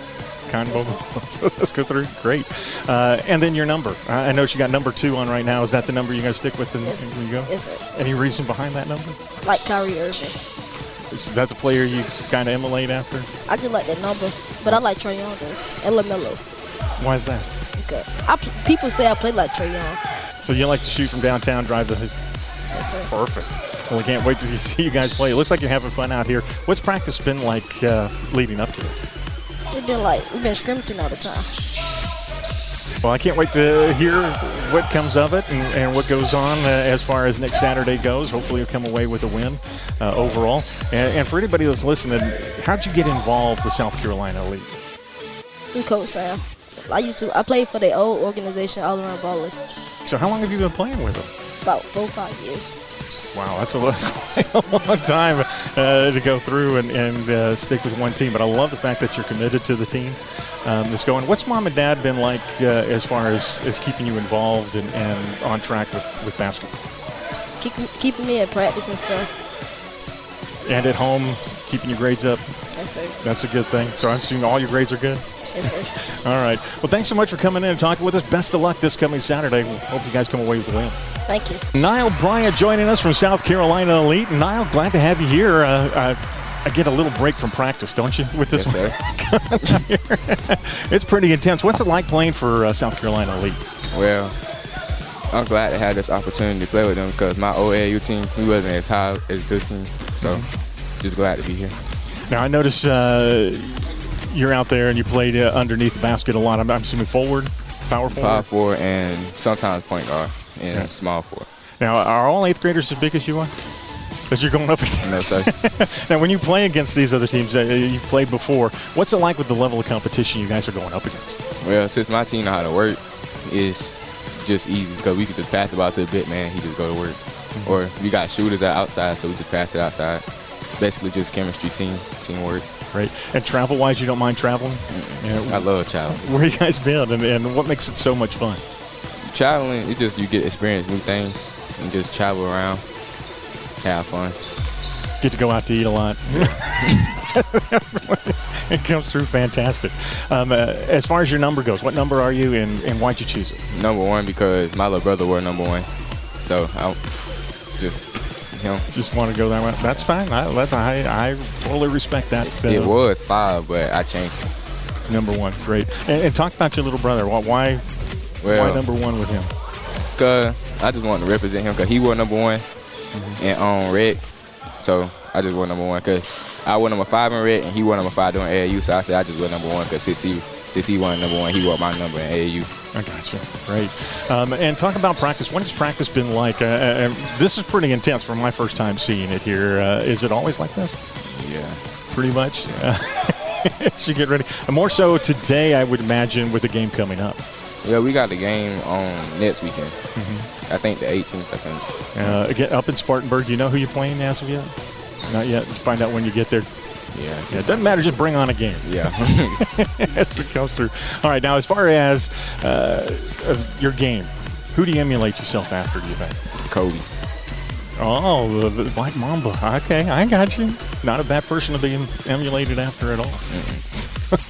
Kind of both. Let's go through. Great. Uh, and then your number. I know you got number two on right now. Is that the number you're going to stick with in, Yes, when you go? yes, sir. Any reason behind that number? Like Kyrie Irving. Is that the player you kind of emulate after? I just like that number, but I like Trae Young though, and LaMelo. Why is that? Because I, people say I play like Trae Young. So you like to shoot from downtown, drive the hoop. Yes, sir. Perfect. Well, we can't wait to see you guys play. It looks like you're having fun out here. What's practice been like uh, leading up to this? We've been like we've been scrimmaging all the time. Well, I can't wait to hear what comes of it and, and what goes on uh, as far as next Saturday goes. Hopefully, you'll come away with a win uh, overall. And, and for anybody that's listening, how'd you get involved with South Carolina Elite? Through Coach Sam. I used to I played for the old organization All Around Ballers So, how long have you been playing with them? about four or five years. Wow, that's a, that's a long time uh, to go through and, and uh, stick with one team. But I love the fact that you're committed to the team um, that's going. What's mom and dad been like uh, as far as, as keeping you involved and, and on track with, with basketball? Keep, keeping me at practice and stuff. And at home, keeping your grades up? Yes, sir. That's a good thing. So I'm assuming all your grades are good? Yes, sir. All right. Well, thanks so much for coming in and talking with us. Best of luck this coming Saturday. We hope you guys come away with the win. Thank you. Niall Bryant joining us from South Carolina Elite. Niall, glad to have you here. Uh, uh, I get a little break from practice, don't you, with this Yes, one? it's pretty intense. What's it like playing for uh, South Carolina Elite? Well, I'm glad to have this opportunity to play with them because my AAU team, we wasn't as high as this team. So just glad to be here. Now, I notice uh, you're out there and you played uh, underneath the basket a lot. I'm, I'm assuming forward, power forward? Five four and sometimes point guard and Yeah. small four. Now, are all eighth graders as big as you are? That you're going up against? No, now, when you play against these other teams that you've played before, what's it like with the level of competition you guys are going up against? Well, since my team know how to work, it's just easy because we could just pass the ball to the bit man. He just go to work. Or we got shooters at outside, so we just pass it outside. Basically, just chemistry, team, teamwork. Right. And travel wise, you don't mind traveling? Yeah. I love traveling. Where you guys been and, and what makes it so much fun? Traveling, it's just you get experience new things and just travel around, have fun. Get to go out to eat a lot. it comes through fantastic. Um, uh, as far as your number goes, what number are you and, and why'd you choose it? Number one because my little brother wore number one, so I just you know Just want to go that way. That's fine. I, that's, I, I totally respect that. it Uh, was five, but I changed it. number one. Great. And, and talk about your little brother. Why, why, why number one with him? cause I just wanted to represent him because he wore number one Mm-hmm. and on red, so I just wore number one because I wore number five in red and he wore number five doing AAU, so I said I just wear number one because since he since he won number one, he wore my number in AAU. I gotcha. Great. Um, and talk about practice. What has practice been like? Uh, uh, this is pretty intense for my first time seeing it here. Uh, is it always like this? Yeah, pretty much. she get ready. And more so today, I would imagine, with the game coming up. Yeah, we got the game on next weekend. I think the 18th. I think. Uh, again, up in Spartanburg, do you know who you're playing as of yet? Not yet. Find out when you get there. Yeah. Yeah, it doesn't matter. Just bring on a game Yeah. as it comes through. All right, now as far as uh, your game, who do you emulate yourself after? Do you think? Kobe. Oh, the, Black Mamba. Okay, I got you. Not a bad person to be emulated after at all.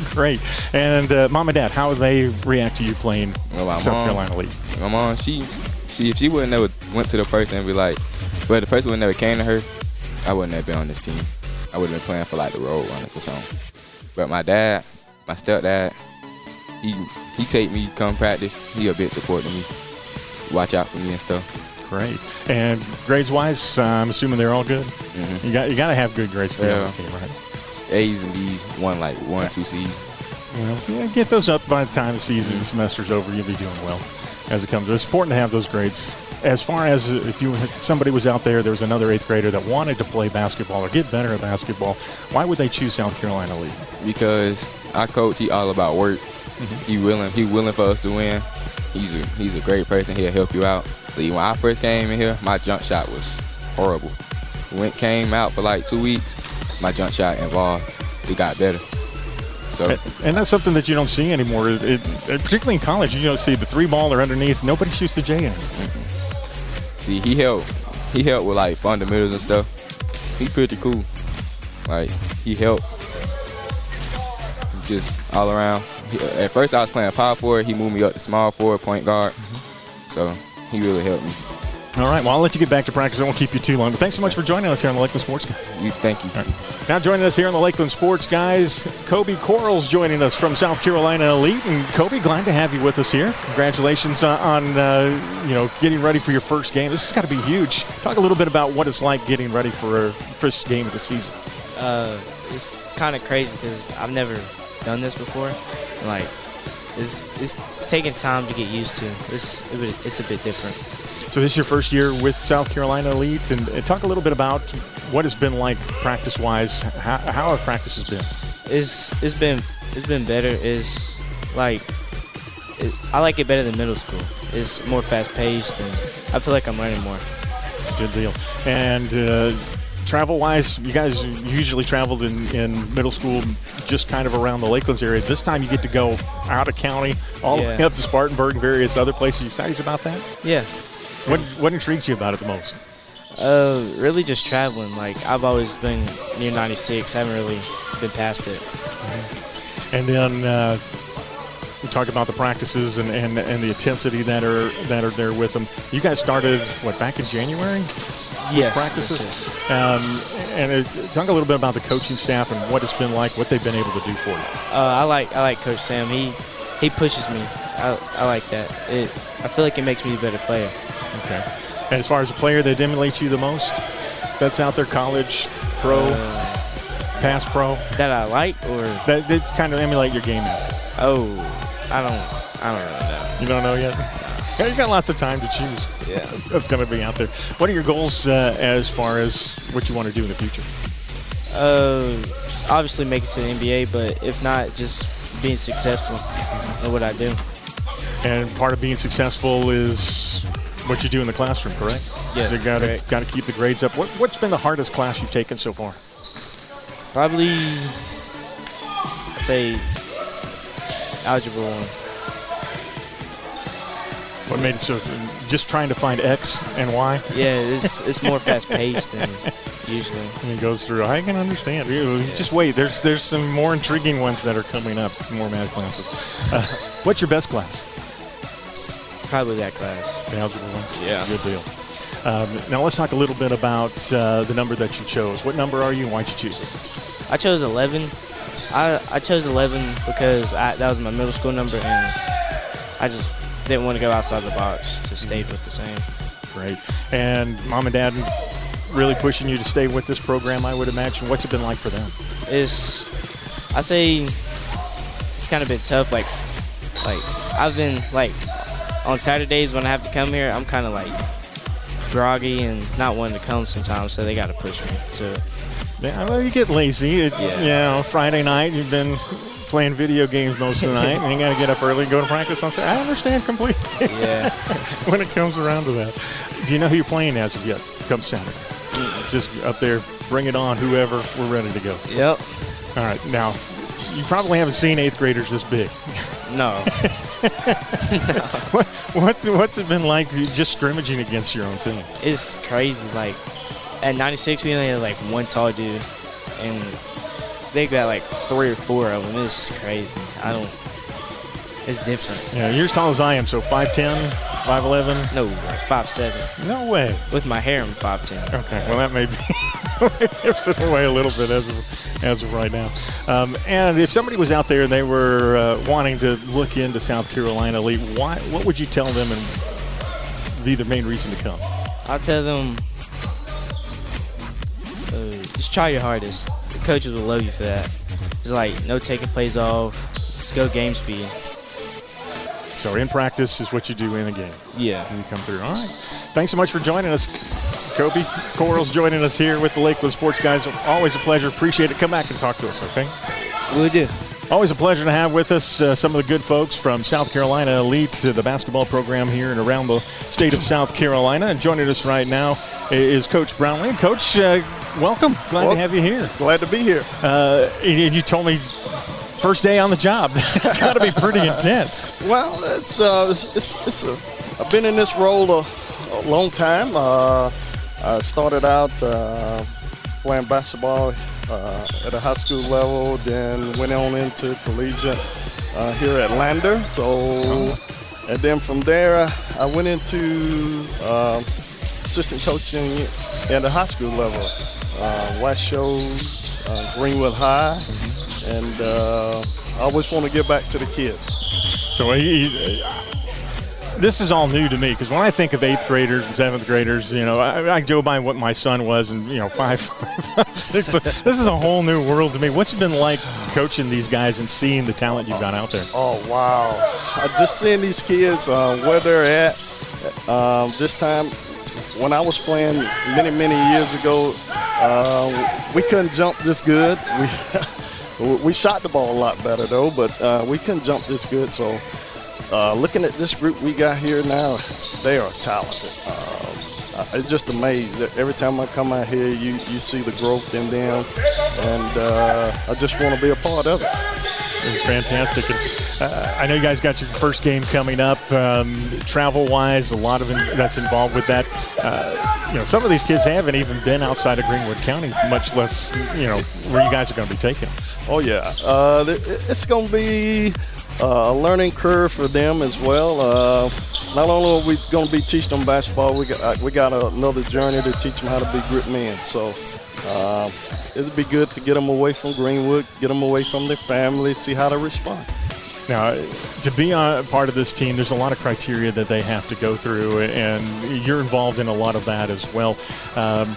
Great. And uh, mom and dad, how would they react to you playing Well, South mom- Carolina Elite? My mom, she, she, if she would have never went to the person and be like, well, the person would never came to her, I wouldn't have been on this team. I would have been playing for like the road runners or something. But my dad, my stepdad, he he take me come practice. He a bit supporting me, watch out for me and stuff. Great. And grades wise, uh, I'm assuming they're all good. Mhm. You got you got to have good grades be Yeah. team, right? A's and B's, one like one, two C's. Well, yeah, get those up by the time the season the semester's over. You'll be doing well as it comes. It's important to have those grades. As far as if you if somebody was out there, there was another eighth grader that wanted to play basketball or get better at basketball. Why would they choose South Carolina Elite? because our coach he all about work. Mm-hmm. He willing he willing for us to win. He's a he's a great person. He'll help you out. See, when I first came in here, my jump shot was horrible. When it came out for like two weeks, my jump shot involved. It got better. So And that's something that you don't see anymore. It, it, particularly in college, you don't see the three ball or underneath. Nobody shoots the J anymore. See, he helped he helped with like fundamentals and stuff. He pretty cool. Like he helped just all around. He- at first, I was playing power forward. He moved me up to small forward, point guard. Mm-hmm. So he really helped me. All right, well, I'll let you get back to practice. I won't keep you too long. But thanks so much for joining us here on the Lakelands Sports Guys. You thank you. Now joining us here on the Lakelands Sports Guys, Kobe Corals joining us from South Carolina Elite. And Kobe, glad to have you with us here. Congratulations on, on uh, you know getting ready for your first game. This has got to be huge. Talk a little bit about what it's like getting ready for first game of the season. Uh, it's kind of crazy because I've never done this before. Like, it's, it's taking time to get used to. It's it's a bit different. So this is your first year with South Carolina Elite, and, and talk a little bit about what it's been like practice-wise. How, how have practices been? It's it's been it's been better. It's like it, I like it better than middle school. It's more fast paced, and I feel like I'm learning more. Good deal. And uh, travel wise, you guys usually traveled in, in middle school just kind of around the Lakelands area. This time you get to go out of county, all the way up to Spartanburg and various other places. You excited about that? Yeah. What, what intrigues you about it the most? Uh, really just traveling. Like I've always been near 96. I haven't really been past it. And then uh, we talked about the practices and, and, and the intensity that are that are there with them. You guys started, what, back in January? Yes. practices. yes, yes. Um, and it, talk a little bit about the coaching staff and what it's been like, what they've been able to do for you. Uh, I like I like Coach Sam. He he pushes me. I, I like that. It I feel like it makes me a better player. Okay. And as far as a player that emulates you the most, that's out there, college, pro, pass pro, That I like or that, that kind of emulate your game. Now. oh I don't I don't really know. You don't know yet? Yeah, you got lots of time to choose. Yeah. that's going to be out there. What are your goals uh, as far as what you want to do in the future? Uh, obviously make it to the NBA, but if not, just being successful in what I do. And part of being successful is what you do in the classroom, correct? Yeah, You got to got to keep the grades up. What, what's been the hardest class you've taken so far? Probably I'd say algebra one. What made it so? Just trying to find X and Y. Yeah, it's it's more fast paced than usually. And it goes through. I can understand. You Just wait. There's there's some more intriguing ones that are coming up. More math classes. Uh, what's your best class? Probably that class. Algebra one. Yeah. Good deal. Um, now let's talk a little bit about uh, the number that you chose. What number are you, and why'd you choose it? I chose 11. I, I chose 11 because I, that was my middle school number, and I just didn't want to go outside the box. Just stayed with the same. Great. And mom and dad really pushing you to stay with this program. I would imagine. What's it been like for them? It's I say it's kind of been tough. Like like I've been like on Saturdays when I have to come here, I'm kind of like groggy and not wanting to come sometimes. So they got to push me to. Yeah, well, you get lazy. It, Yeah. You know, Friday night you've been playing video games most of the night, and you got to get up early and go to practice on Saturday. I understand completely Yeah. when it comes around to that. Do you know who you're playing as of yet? Come Saturday, just up there, bring it on. Whoever, we're ready to go. yep. All right, now you probably haven't seen eighth graders this big. No. What, what what's it been like just scrimmaging against your own team? It's crazy. Like at 96, we only had like one tall dude, and they got like three or four of them. It's crazy. I don't. It's different. Yeah, you're as tall as I am, so 5'10", 5'11". No, like five seven. No way. With my hair, I'm five ten. Okay, well that may be gives it away a little bit as of, as of right now. Um, and if somebody was out there and they were uh, wanting to look into South Carolina Elite, why? What would you tell them and be the main reason to come? I'll tell them, uh, just try your hardest. The coaches will love you for that. It's like no taking plays off. Just go game speed. So in practice is what you do in a game. Yeah. And you come through. All right. Thanks so much for joining us. Kobe Coral's joining us here with the Lakelands Sports Guys. Always a pleasure. Appreciate it. Come back and talk to us, okay? We'll do. Always a pleasure to have with us uh, some of the good folks from South Carolina Elite, uh, the basketball program here and around the state of South Carolina. And joining us right now is Coach Brownlee. Coach, uh, welcome. Glad Well- to have you here. Glad to be here. Uh, and you told me first day on the job. it's got to be pretty intense. Well, it's uh, it's, it's, it's a, I've been in this role a, a long time. I started out uh, playing basketball uh, at a high school level, then went on into collegiate uh, here at Lander. So, and then from there, I went into um, assistant coaching at the high school level, uh, West Shows, uh, Greenwood High, and uh, I always want to give back to the kids. So he, this is all new to me because when I think of eighth graders and seventh graders, you know, I, I go by what my son was and, you know, five, five six. So this is a whole new world to me. What's it been like coaching these guys and seeing the talent you've got out there? Oh wow! Just seeing these kids uh, where they're at. Um, this time, when I was playing many many years ago, uh, we couldn't jump this good. We we shot the ball a lot better though, but uh, we couldn't jump this good. So, uh, looking at this group we got here now, they are talented. Um, I- it's just amazing. Every time I come out here, you, you see the growth in them, and uh, I just want to be a part of it. It's fantastic. And, uh, I know you guys got your first game coming up. Um, travel-wise, a lot of in, that's involved with that. Uh, you know, some of these kids haven't even been outside of Greenwood County, much less you know where you guys are going to be taking. them. Oh yeah, uh, it's going to be uh, a learning curve for them as well. Uh, not only are we going to be teaching them basketball, we got we got another journey to teach them how to be grit men. So uh, it'd be good to get them away from Greenwood, get them away from their family, see how they respond. Now, to be a part of this team, there's a lot of criteria that they have to go through, and you're involved in a lot of that as well. Um,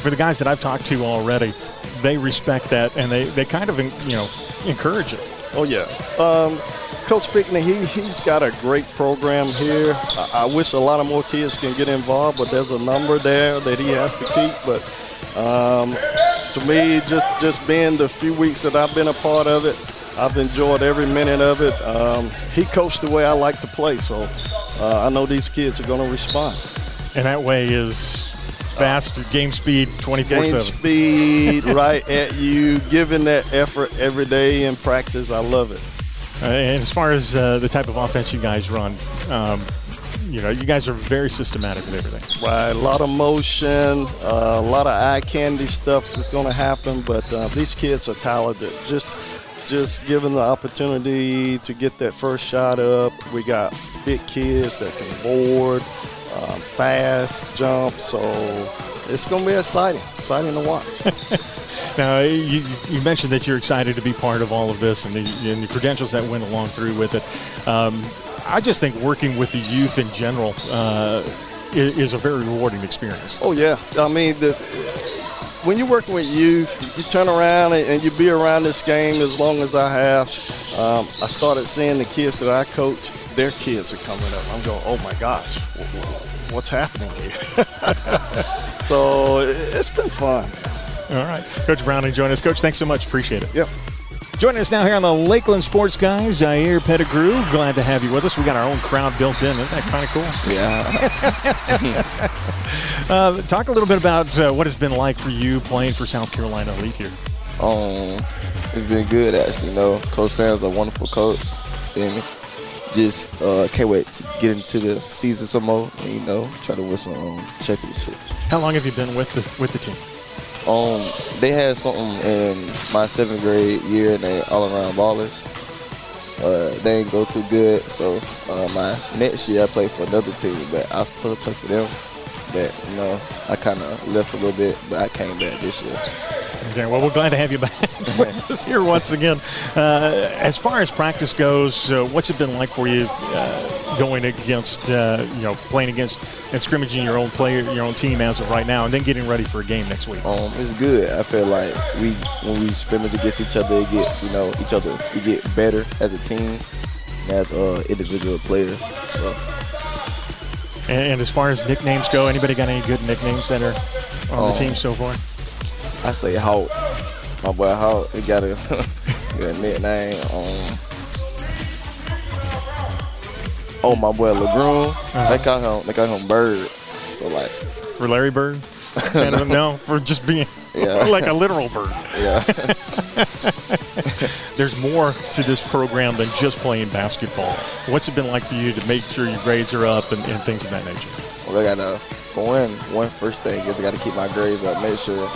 for the guys that I've talked to already, they respect that, and they, they kind of you know encourage it. Oh yeah, um, Coach Pickney, he he's got a great program here. I, I wish a lot of more kids can get involved, but there's a number there that he has to keep. But um, to me, just just being the few weeks that I've been a part of it, I've enjoyed every minute of it. Um, he coached the way I like to play, so uh, I know these kids are going to respond. And that way is fast game speed 24 7. Game speed right at you, giving that effort every day in practice. I love it. Uh, and as far as uh, the type of offense you guys run, um, you know, you guys are very systematic with everything. Right, a lot of motion, uh, a lot of eye candy stuff is going to happen, but uh, these kids are talented. Just, just given the opportunity to get that first shot up, we got big kids that can board, um, fast jump, so it's going to be exciting, exciting to watch. Now, you, you mentioned that you're excited to be part of all of this and the, and the credentials that went along through with it. Um, I just think working with the youth in general uh, is, is a very rewarding experience. Oh yeah, I mean the when you're working with youth, you turn around and, and you be around this game as long as I have. Um, I started seeing the kids that I coach, their kids are coming up. I'm going, oh my gosh, wh- wh- what's happening here? so it- it's been fun. All right. Coach Browning join us. Coach, thanks so much. Appreciate it. Yep. Joining us now here on the Lakelands Sports Guys, Zaire Pettigrew. Glad to have you with us. We got our own crowd built in. Isn't that kind of cool? Yeah. Uh, talk a little bit about uh, what it's been like for you playing for South Carolina Elite here. Um, it's been good actually. You know, Coach Sam's a wonderful coach. And just uh, can't wait to get into the season some more. And you know, try to win some um, championships. How long have you been with the with the team? Um, they had something in my seventh grade year, and they all around ballers. Uh, they didn't go too good, so uh, my next year I played for another team, but I was supposed to play for them. But you know, I kind of left a little bit, but I came back this year. Okay, well, we're glad to have you back with us here once again. Uh, as far as practice goes, uh, what's it been like for you uh, going against, uh, you know, playing against and scrimmaging your own player, your own team as of right now, and then getting ready for a game next week? Um, it's good. I feel like we when we scrimmage against each other, it gets you know each other. We get better as a team, as uh, individual players. So And, and as far as nicknames go, anybody got any good nicknames that are on the Um, team so far? I say Hawk. My boy Hawk, he got a, got a nickname. Um, oh, my boy Legroom. They call him they call him Bird. So like, For Larry Bird? of, no, for just being Yeah. like a literal bird. yeah. There's more to this program than just playing basketball. What's it been like for you to make sure your grades are up and, and things of that nature? Well, I gotta for one, one first thing is I gotta keep my grades up. Make sure,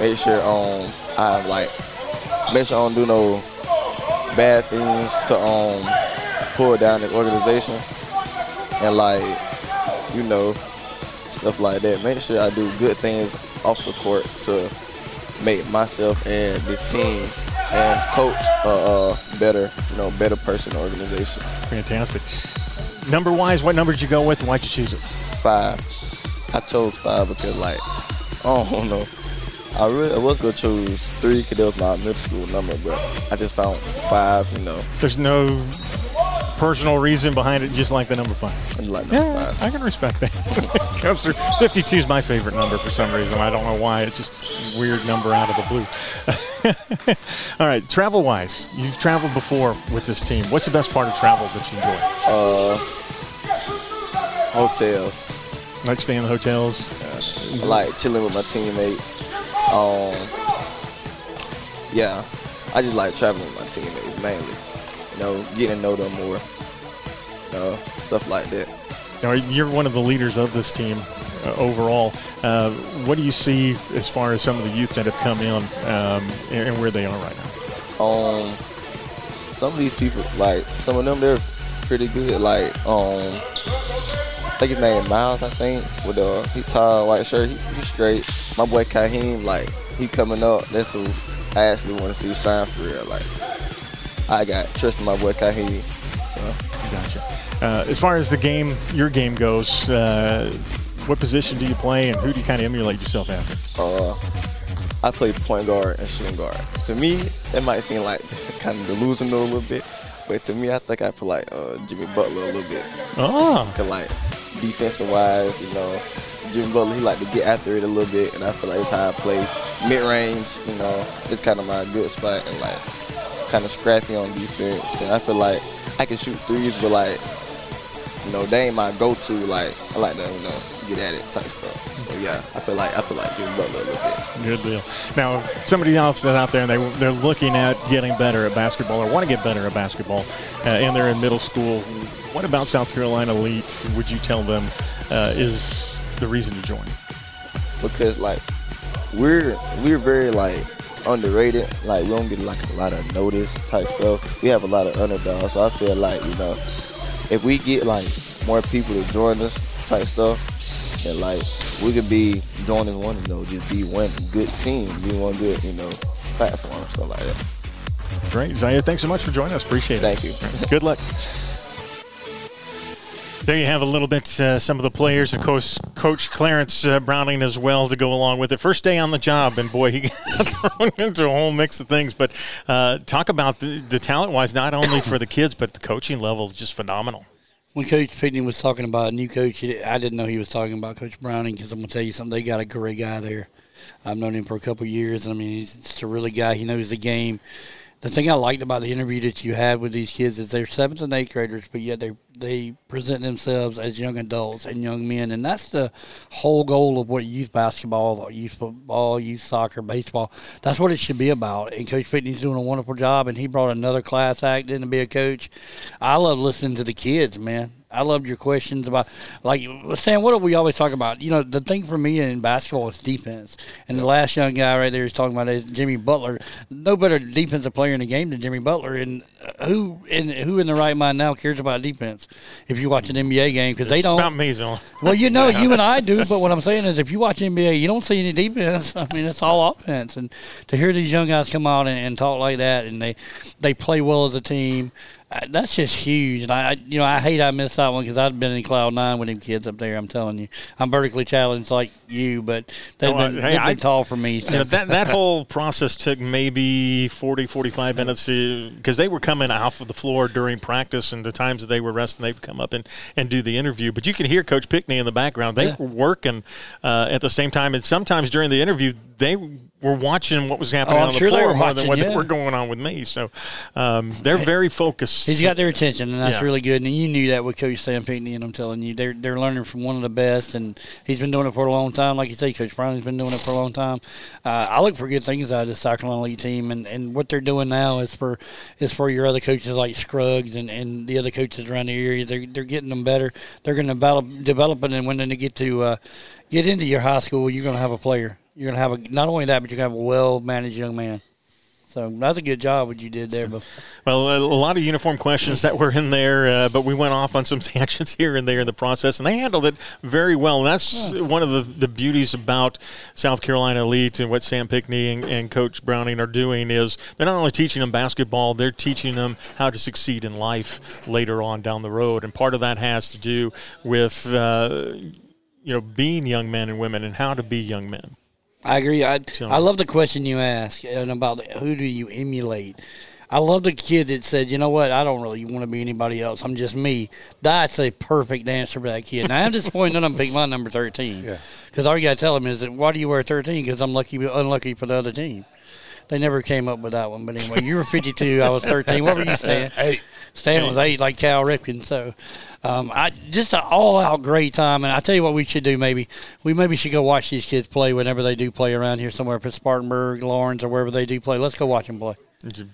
make sure um I like make sure I don't do no bad things to um pull down the organization and like you know stuff like that. Make sure I do good things off the court to make myself and this team and coach a uh, better, you know, better person organization. Fantastic. Number wise, what number did you go with and why'd you choose it? five. I chose five because like I don't know. I really I was gonna choose three because that was my middle school number, but I just found five. You know, There's no personal reason behind it, just like the number five. and like number Yeah, five. I can respect that. Cubs are 52 is my favorite number for some reason. I don't know why. It's just a weird number out of the blue. All right, travel wise, you've traveled before with this team. What's the best part of travel that you enjoy? Uh, hotels. Like staying in the hotels. I like chilling with my teammates. Um, yeah, I just like traveling with my teammates mainly. You know, getting to know them more. Uh, stuff like that. Now, you're one of the leaders of this team uh, overall. Uh, what do you see as far as some of the youth that have come in um, and, and where they are right now? um some of these people like some of them they're pretty good like um I think his name is Miles I think with the he tall white shirt he, he's straight my boy Kaheem like he coming up that's who I actually want to see shine for real like I got trust in my boy Kaheem Gotcha. Uh, as far as the game, your game goes, uh, what position do you play and who do you kind of emulate yourself after? uh I play point guard and shooting guard to me it might seem like kind of delusional a little bit but to me I think I play like uh, Jimmy Butler a little bit Oh, Cause like defensive wise, you know, Jimmy Butler he like to get after it a little bit, and I feel like that's how I play mid range. You know, it's kind of my good spot, and like kind of scrappy on defense. And I feel like I can shoot threes, but like you know, they ain't my go-to. Like I like to you know get at it type stuff. So yeah, I feel like I feel like Jimmy Butler a little bit. good deal. Now, somebody else that's out there and they, they're looking at getting better at basketball or want to get better at basketball, uh, and they're in middle school. What about South Carolina Elite would you tell them uh, is the reason to join? because like we're we're very like underrated. Like we don't get like a lot of notice type stuff. We have a lot of underdogs, so I feel like you know if we get like more people to join us type stuff, and like we could be joining one, you know, just be one good team, be one good you know platform stuff like that. Great. Zaire, thanks so much for joining us. Appreciate it. Thank you. Good luck. There you have a little bit, uh, some of the players, and course, Coach Clarence uh, Browning as well to go along with it. First day on the job, and boy, he got thrown into a whole mix of things. But uh, talk about the, the talent wise, not only for the kids, but the coaching level is just phenomenal. When Coach Pitney was talking about a new coach, I didn't know he was talking about Coach Browning because I'm going to tell you something. They got a great guy there. I've known him for a couple of years. I mean, he's just a really guy. He knows the game. The thing I liked about the interview that you had with these kids is they're seventh and eighth graders, but yet they they present themselves as young adults and young men, and that's the whole goal of what youth basketball, youth football, youth soccer, baseball. That's what it should be about. And Coach Pitney's doing a wonderful job, and he brought another class act in to be a coach. I love listening to the kids, man. I loved your questions about like Sam, What do we always talk about? You know, the thing for me in basketball is defense. And the last young guy right there is talking about is Jimmy Butler. No better defensive player in the game than Jimmy Butler. And who in who in the right mind now cares about defense? If you watch an NBA game, because they don't. About me, Zone. Well, you know, you and I do. But what I'm saying is, if you watch NBA, you don't see any defense. I mean, it's all offense. And to hear these young guys come out and, and talk like that, and they they play well as a team uh, that's just huge. And I, you know, I hate I missed that one because I've been in cloud nine with them kids up there. I'm telling you, I'm vertically challenged like you, but they've Oh, been, hey, they've I- been tall for me. So. You know, that that whole process took maybe 40, 45 minutes because they were coming off of the floor during practice and the times that they were resting, they'd come up and, and do the interview. But you can hear Coach Pinckney in the background. They Yeah. were working uh, at the same time, and sometimes during the interview, they were watching what was happening Oh, I'm on the sure floor more than what yeah. were going on with me. So um, they're very focused. He's got their attention, and that's Yeah. really good. And you knew that with Coach Sam Pinckney, and I'm telling you, they're they're learning from one of the best, and he's been doing it for a long time. Like you say, Coach Brown's been doing it for a long time. Uh, I look for good things out of the South Carolina Elite team, and, and what they're doing now is for is for your other coaches like Scruggs and, and the other coaches around the area. They're they're getting them better. They're going to develop developing, and when they get to uh, get into your high school, you're going to have a player. You're going to have a not only that, but you're going to have a well managed young man. So that's a good job what you did there, but. Well, a lot of uniform questions that were in there, uh, but we went off on some tangents here and there in the process, and they handled it very well. And that's one of the, the beauties about South Carolina Elite and what Sam Pinckney and, and Coach Browning are doing is they're not only teaching them basketball, they're teaching them how to succeed in life later on down the road. And part of that has to do with uh, you know being young men and women and how to be young men. I agree. I So- I love the question you ask and about who do you emulate. I love the kid that said, "You know what? I don't really want to be anybody else. I'm just me." That's a perfect answer for that kid. Now I'm disappointed none of them picked my number 13. Yeah. Because all you got to tell them is that why do you wear 13? Because I'm lucky, unlucky for the other team. They never came up with that one. But anyway, you were 52. I was 13. What were you, saying? Eight. Stan was eight, like Cal Ripken. So, um, I just an all-out great time. And I tell you what, we should do. Maybe we maybe should go watch these kids play whenever they do play around here somewhere, if it's Spartanburg, Laurens, or wherever they do play. Let's go watch them play.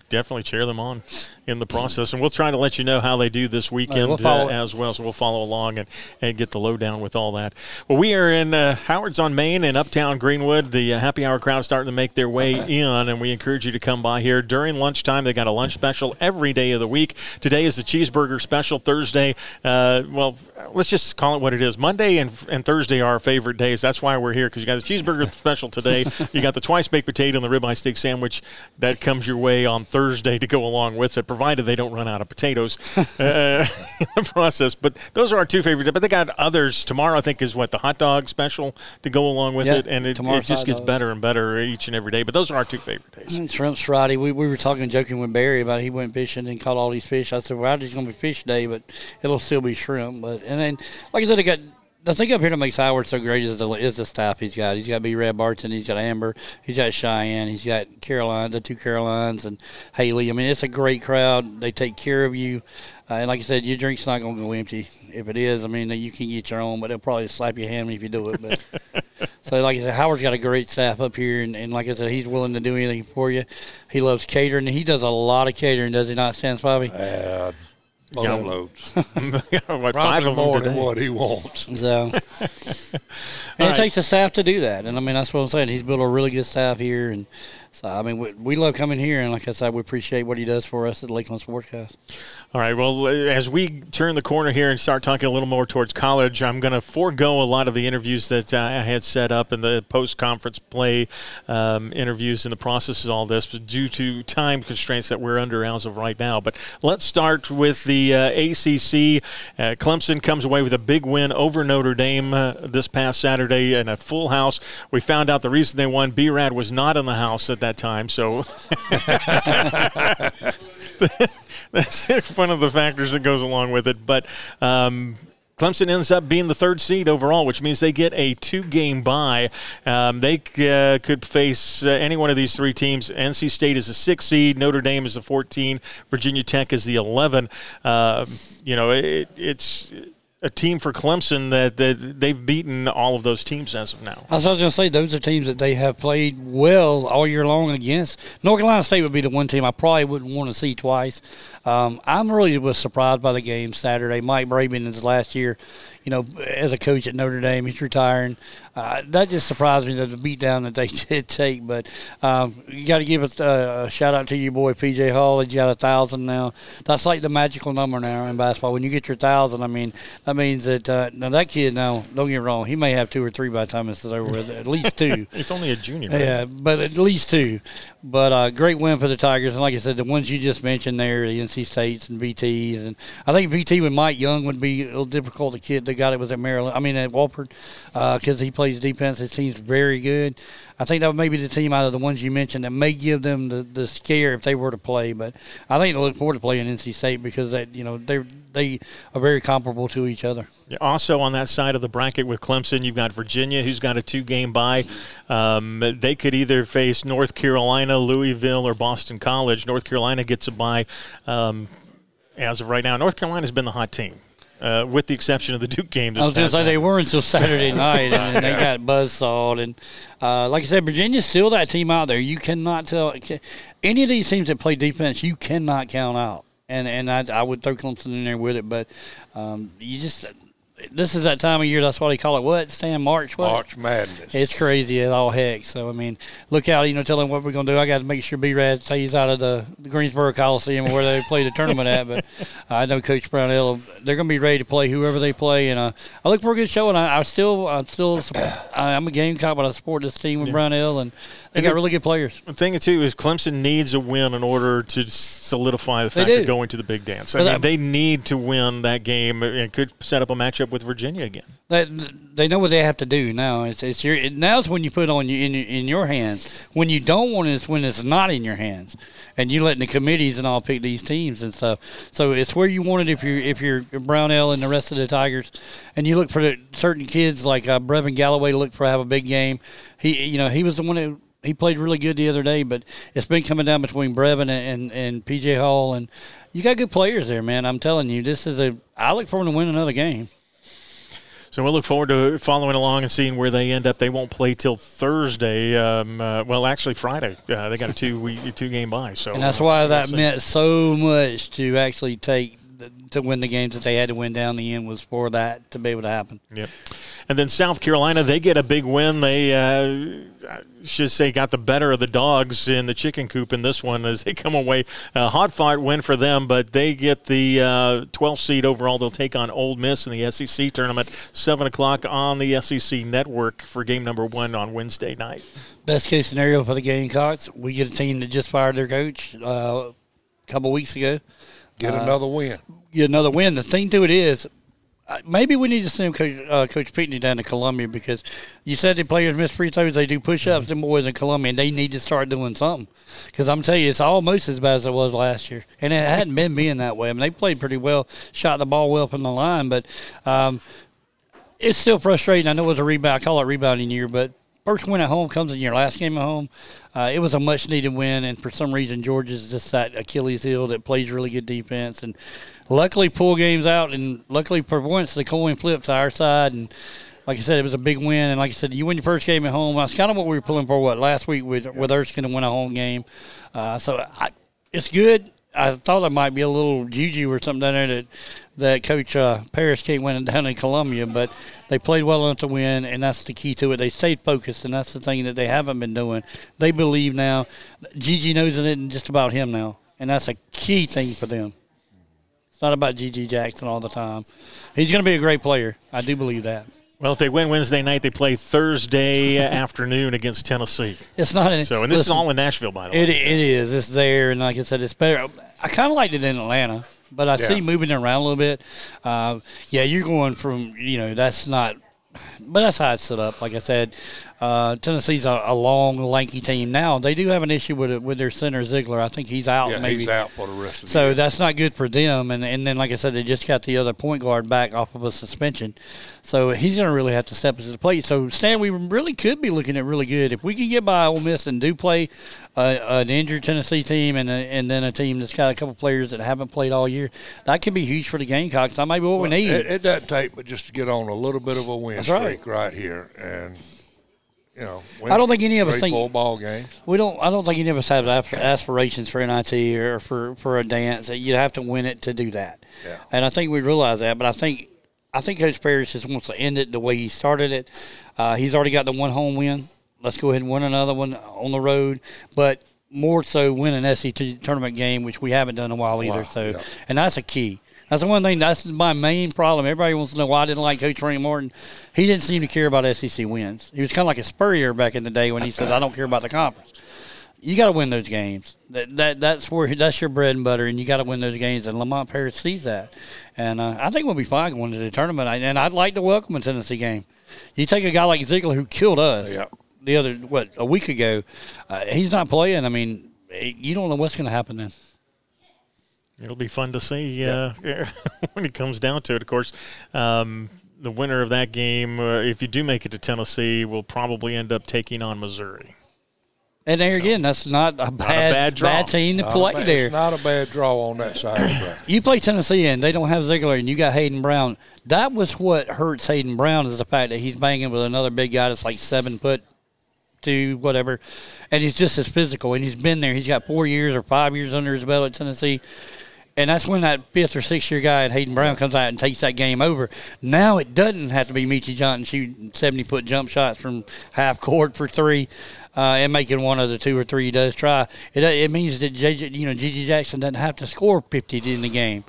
Definitely cheer them on in the process, and we'll try to let you know how they do this weekend we'll uh, as well. So we'll follow along and, and get the lowdown with all that. Well, we are in uh, Howard's on Main in Uptown Greenwood. The uh, happy hour crowd starting to make their way in, and we encourage you to come by here during lunchtime. They got a lunch special every day of the week. Today is the cheeseburger special. Thursday, uh, well, let's just call it what it is. Monday and, and Thursday are our favorite days. That's why we're here because you got the cheeseburger special today. You got the twice baked potato and the ribeye steak sandwich that comes your way on Thursday to go along with it, provided they don't run out of potatoes uh, in the process. But those are our two favorite. But they got others tomorrow. I think is what the hot dog special to go along with Yeah, it, and it, it just gets dogs. better and better each and every day. But those are our two favorite days. Shrimp Friday. We, we were talking, joking with Barry about he went fishing and caught all these fish. I said, well, it's going to be fish day, but it'll still be shrimp. But and then, like I said, I got the thing up here that makes Howard so great is the is the staff he's got. He's got B. Red Barton, he's got Amber, he's got Cheyenne, he's got Caroline, the two Carolines, and Haley. I mean, it's a great crowd. They take care of you. Uh, and like I said, your drink's not going to go empty. If it is, I mean, you can get your own, but they'll probably slap your hand if you do it. But so, like I said, Howard's got a great staff up here, and, and like I said, he's willing to do anything for you. He loves catering. He does a lot of catering, does he not, Stan Spivey? Uh, boatloads. what, five Probably of more than what he wants. So, and All it takes a staff to do that. And I mean, that's what I'm saying. He's built a really good staff here, and so I mean, we, we love coming here. And like I said, we appreciate what he does for us at Lakeland Sportscast. All right. Well, as we turn the corner here and start talking a little more towards college, I'm going to forego a lot of the interviews that I had set up and the post-conference play um, interviews and the process of all this due to time constraints that we're under as of right now. But let's start with the uh, ACC. Uh, Clemson comes away with a big win over Notre Dame uh, this past Saturday in a full house. We found out the reason they won. B-Rad was not in the house at that time, so. that's one of the factors that goes along with it. But um, Clemson ends up being the third seed overall, which means they get a two-game bye. Um, they uh, could face uh, any one of these three teams. NC State is a six seed, Notre Dame is a 14, Virginia Tech is the 11. Uh, you know, it, it's a team for Clemson that, that they've beaten all of those teams as of now. I was going to say those are teams that they have played well all year long against. North Carolina State would be the one team I probably wouldn't want to see twice. Um, I'm really was surprised by the game Saturday. Mike Braben is last year, you know, as a coach at Notre Dame, he's retiring. Uh, that just surprised me that the beatdown that they did take. But um, you got to give a, uh, a, shout out to your boy PJ Hall. He's got a thousand now. That's like the magical number now in basketball. When you get your thousand, I mean, that means that uh, now that kid now don't get me wrong, he may have two or three by the time this is over with. At least two. it's only a junior. Right? Yeah, but at least two. But uh, great win for the Tigers, and like I said, the ones you just mentioned there, the NC States and VTs, and I think VT with Mike Young would be a little difficult. The kid got it was at Maryland. I mean at Wofford, because uh, he plays defense. His team's very good. I think that may be the team out of the ones you mentioned that may give them the, the scare if they were to play. But I think they look forward to playing NC State because that you know they they are very comparable to each other. Also on that side of the bracket with Clemson, you've got Virginia, who's got a two-game bye. Um, they could either face North Carolina, Louisville, or Boston College. North Carolina gets a bye. Um, as of right now, North Carolina's been the hot team. Uh, with the exception of the Duke game. I was going to say they were until Saturday night, and they got buzzsawed. And uh, like I said, Virginia's still that team out there. You cannot tell any of these teams that play defense. You cannot count out. And and I, I would throw Clemson in there with it, but um, you just this is that time of year. That's why they call it what? Stan March. What? March Madness. It's crazy as all heck. So I mean, look out. You know, tell them what we're gonna do. I got to make sure B-Rad stays out of the, the Greensboro Coliseum where they play the tournament at. But I know Coach Brownell. They're gonna be ready to play whoever they play, and uh, I look for a good show. And I, I still, I still, I'm a Gamecock, but I support this team with yeah. Brownell, and they and got really good players. The thing too is Clemson needs a win in order to solidify the fact of going to the big dance. I mean, they need to win that game and could set up a matchup with Virginia again. They, they know what they have to do now. It's, it's your now's when you put on you in in your hands. When you don't want it, it's when it's not in your hands, and you letting the committees and all pick these teams and stuff. So it's where you want it if you're if you're Brownell and the rest of the Tigers, and you look for the, certain kids like uh, Brevin Galloway look for have a big game. He you know he was the one that he played really good the other day, but it's been coming down between Brevin and, and, and PJ Hall, and you got good players there, man. I'm telling you, this is a. I look forward to win another game. So we'll look forward to following along and seeing where they end up. They won't play till Thursday. Um, uh, well, actually Friday. Uh, they got a two week, two game bye. So and that's why uh, that we'll meant so much to actually take to win the games that they had to win down the end was for that to be able to happen. Yep. And then South Carolina, they get a big win. They uh, should say got the better of the dogs in the chicken coop in this one as they come away. A hot fought win for them, but they get the uh, 12th seed overall. They'll take on Ole Miss in the SEC tournament, 7 o'clock on the SEC network for game number one on Wednesday night. Best case scenario for the Gamecocks, we get a team that just fired their coach uh, a couple weeks ago. Get another win. Get another win. The thing to it is, uh, maybe we need to send Coach, uh, Coach Pinckney down to Columbia because you said the players miss free throws, they do push ups, mm-hmm. boys in Columbia, and they need to start doing something. Because I'm telling you, it's almost as bad as it was last year. And it hadn't been being that way. I mean, they played pretty well, shot the ball well from the line, but um, it's still frustrating. I know it was a rebound, I call it rebounding year, but first win at home comes in your last game at home. Uh, it was a much needed win, and for some reason, Georgia's just that Achilles heel that plays really good defense. And luckily, pull games out, and luckily for once, the coin flipped to our side. And like I said, it was a big win. And like I said, you win your first game at home. That's kind of what we were pulling for. What last week with with Erskine to win a home game. Uh, so I, it's good. I thought there might be a little juju or something down there that that Coach uh, Paris can't win down in Columbia, but they played well enough to win, and that's the key to it. They stayed focused, and that's the thing that they haven't been doing. They believe now. GG knows it isn't just about him now, and that's a key thing for them. It's not about GG Jackson all the time. He's going to be a great player. I do believe that. Well, if they win Wednesday night, they play Thursday afternoon against Tennessee. It's not. Any, so, and this listen, is all in Nashville, by the way. It, it is. It's there, and like I said, it's better. I kind of liked it in Atlanta but I yeah. see moving around a little bit. Uh, yeah, you're going from you know that's not, but that's how it's set up. Like I said, Uh, Tennessee's a, a long, lanky team. Now they do have an issue with it, with their center Zeigler. I think he's out. Yeah, maybe he's out for the rest of the so that's not good for them. And and then, like I said, they just got the other point guard back off of a suspension. So he's going to really have to step into the plate. So Stan, we really could be looking at really good if we can get by Ole Miss and do play uh, an injured Tennessee team and a, and then a team that's got a couple players that haven't played all year. That could be huge for the Gamecocks. That might be what we need. It, it doesn't take but just to get on a little bit of a win That's right. streak right. here, and you know, I don't think any of us think- ball games. We don't. I don't think any of us have aspirations for NIT or for, for a dance. You have to win it to do that. Yeah. And I think we realize that. But I think I think Coach Paris just wants to end it the way he started it. Uh, he's already got the one home win. Let's go ahead and win another one on the road. But more so, win an SEC tournament game, which we haven't done in a while either. Wow, So, yeah. and that's a key. That's the one thing. That's my main problem. Everybody wants to know why I didn't like Coach Frank Martin. He didn't seem to care about SEC wins. He was kind of like a Spurrier back in the day when he says, "I don't care about the conference." You got to win those games. That, that that's where that's your bread and butter, and you got to win those games. And Lamont Paris sees that, and uh, I think we'll be fine going to the tournament. And I'd like to welcome a Tennessee game. You take a guy like Zeigler who killed us Yeah. the other what a week ago. Uh, he's not playing. I mean, you don't know what's going to happen then. It'll be fun to see uh, when it comes down to it. Of course, um, the winner of that game, uh, if you do make it to Tennessee, will probably end up taking on Missouri. And there again, that's not a bad, bad draw. team to Not play bad- there. It's not a bad draw on that side of the bracket. you play Tennessee and they don't have Zeigler and you got Hayden Brown. That was what hurts Hayden Brown is the fact that he's banging with another big guy that's like seven foot two, whatever, and he's just as physical and he's been there. He's got four years or five years under his belt at Tennessee. And that's when that fifth or sixth year guy at Hayden Brown comes out and takes that game over. Now it doesn't have to be Meechie Johnson shooting 70 foot jump shots from half court for three uh, and making one of the two or three he does try. It, it means that JJ, you know, GG Jackson doesn't have to score 50 in the game.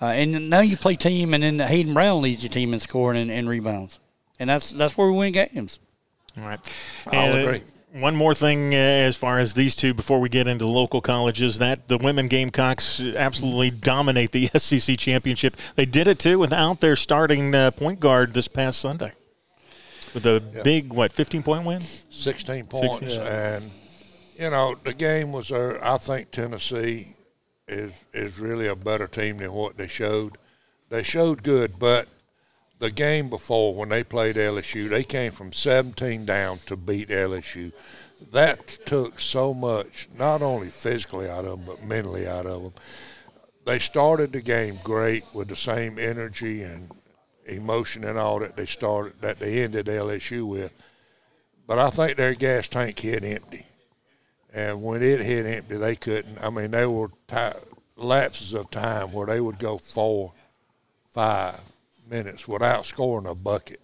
Uh, and now you play team, and then Hayden Brown leads your team in scoring and, and rebounds. And that's that's where we win games. All right. I'll And, uh, agree. One more thing uh, as far as these two before we get into local colleges that the women Gamecocks absolutely dominate the SEC championship. They did it too without their starting uh, point guard this past Sunday. With a big what 15 point win? 16 points. Sixteen. And, you know, the game was, uh, I think Tennessee is, is really a better team than what they showed. They showed good, but the game before, when they played LSU, they came from 17 down to beat LSU. That took so much, not only physically out of them, but mentally out of them. They started the game great with the same energy and emotion and all that they started that they ended LSU with but I think their gas tank hit empty. And when it hit empty, they couldn't. I mean, there were ti lapses of time where they would go four, five minutes without scoring a bucket.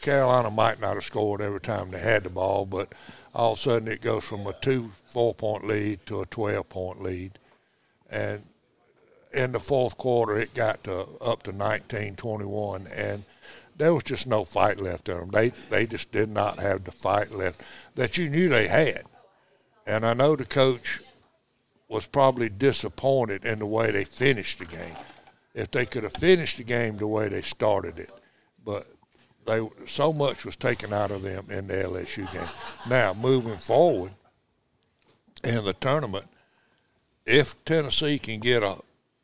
Carolina might not have scored every time they had the ball, but all of a sudden it goes from a two four point lead to a 12 point lead. And in the fourth quarter, it got to up to 19 21. And there was just no fight left in them. They they just did not have the fight left that you knew they had. And I know the coach was probably disappointed in the way they finished the game. If they could have finished the game the way they started it, but they so much was taken out of them in the LSU game. Now moving forward in the tournament, if Tennessee can get a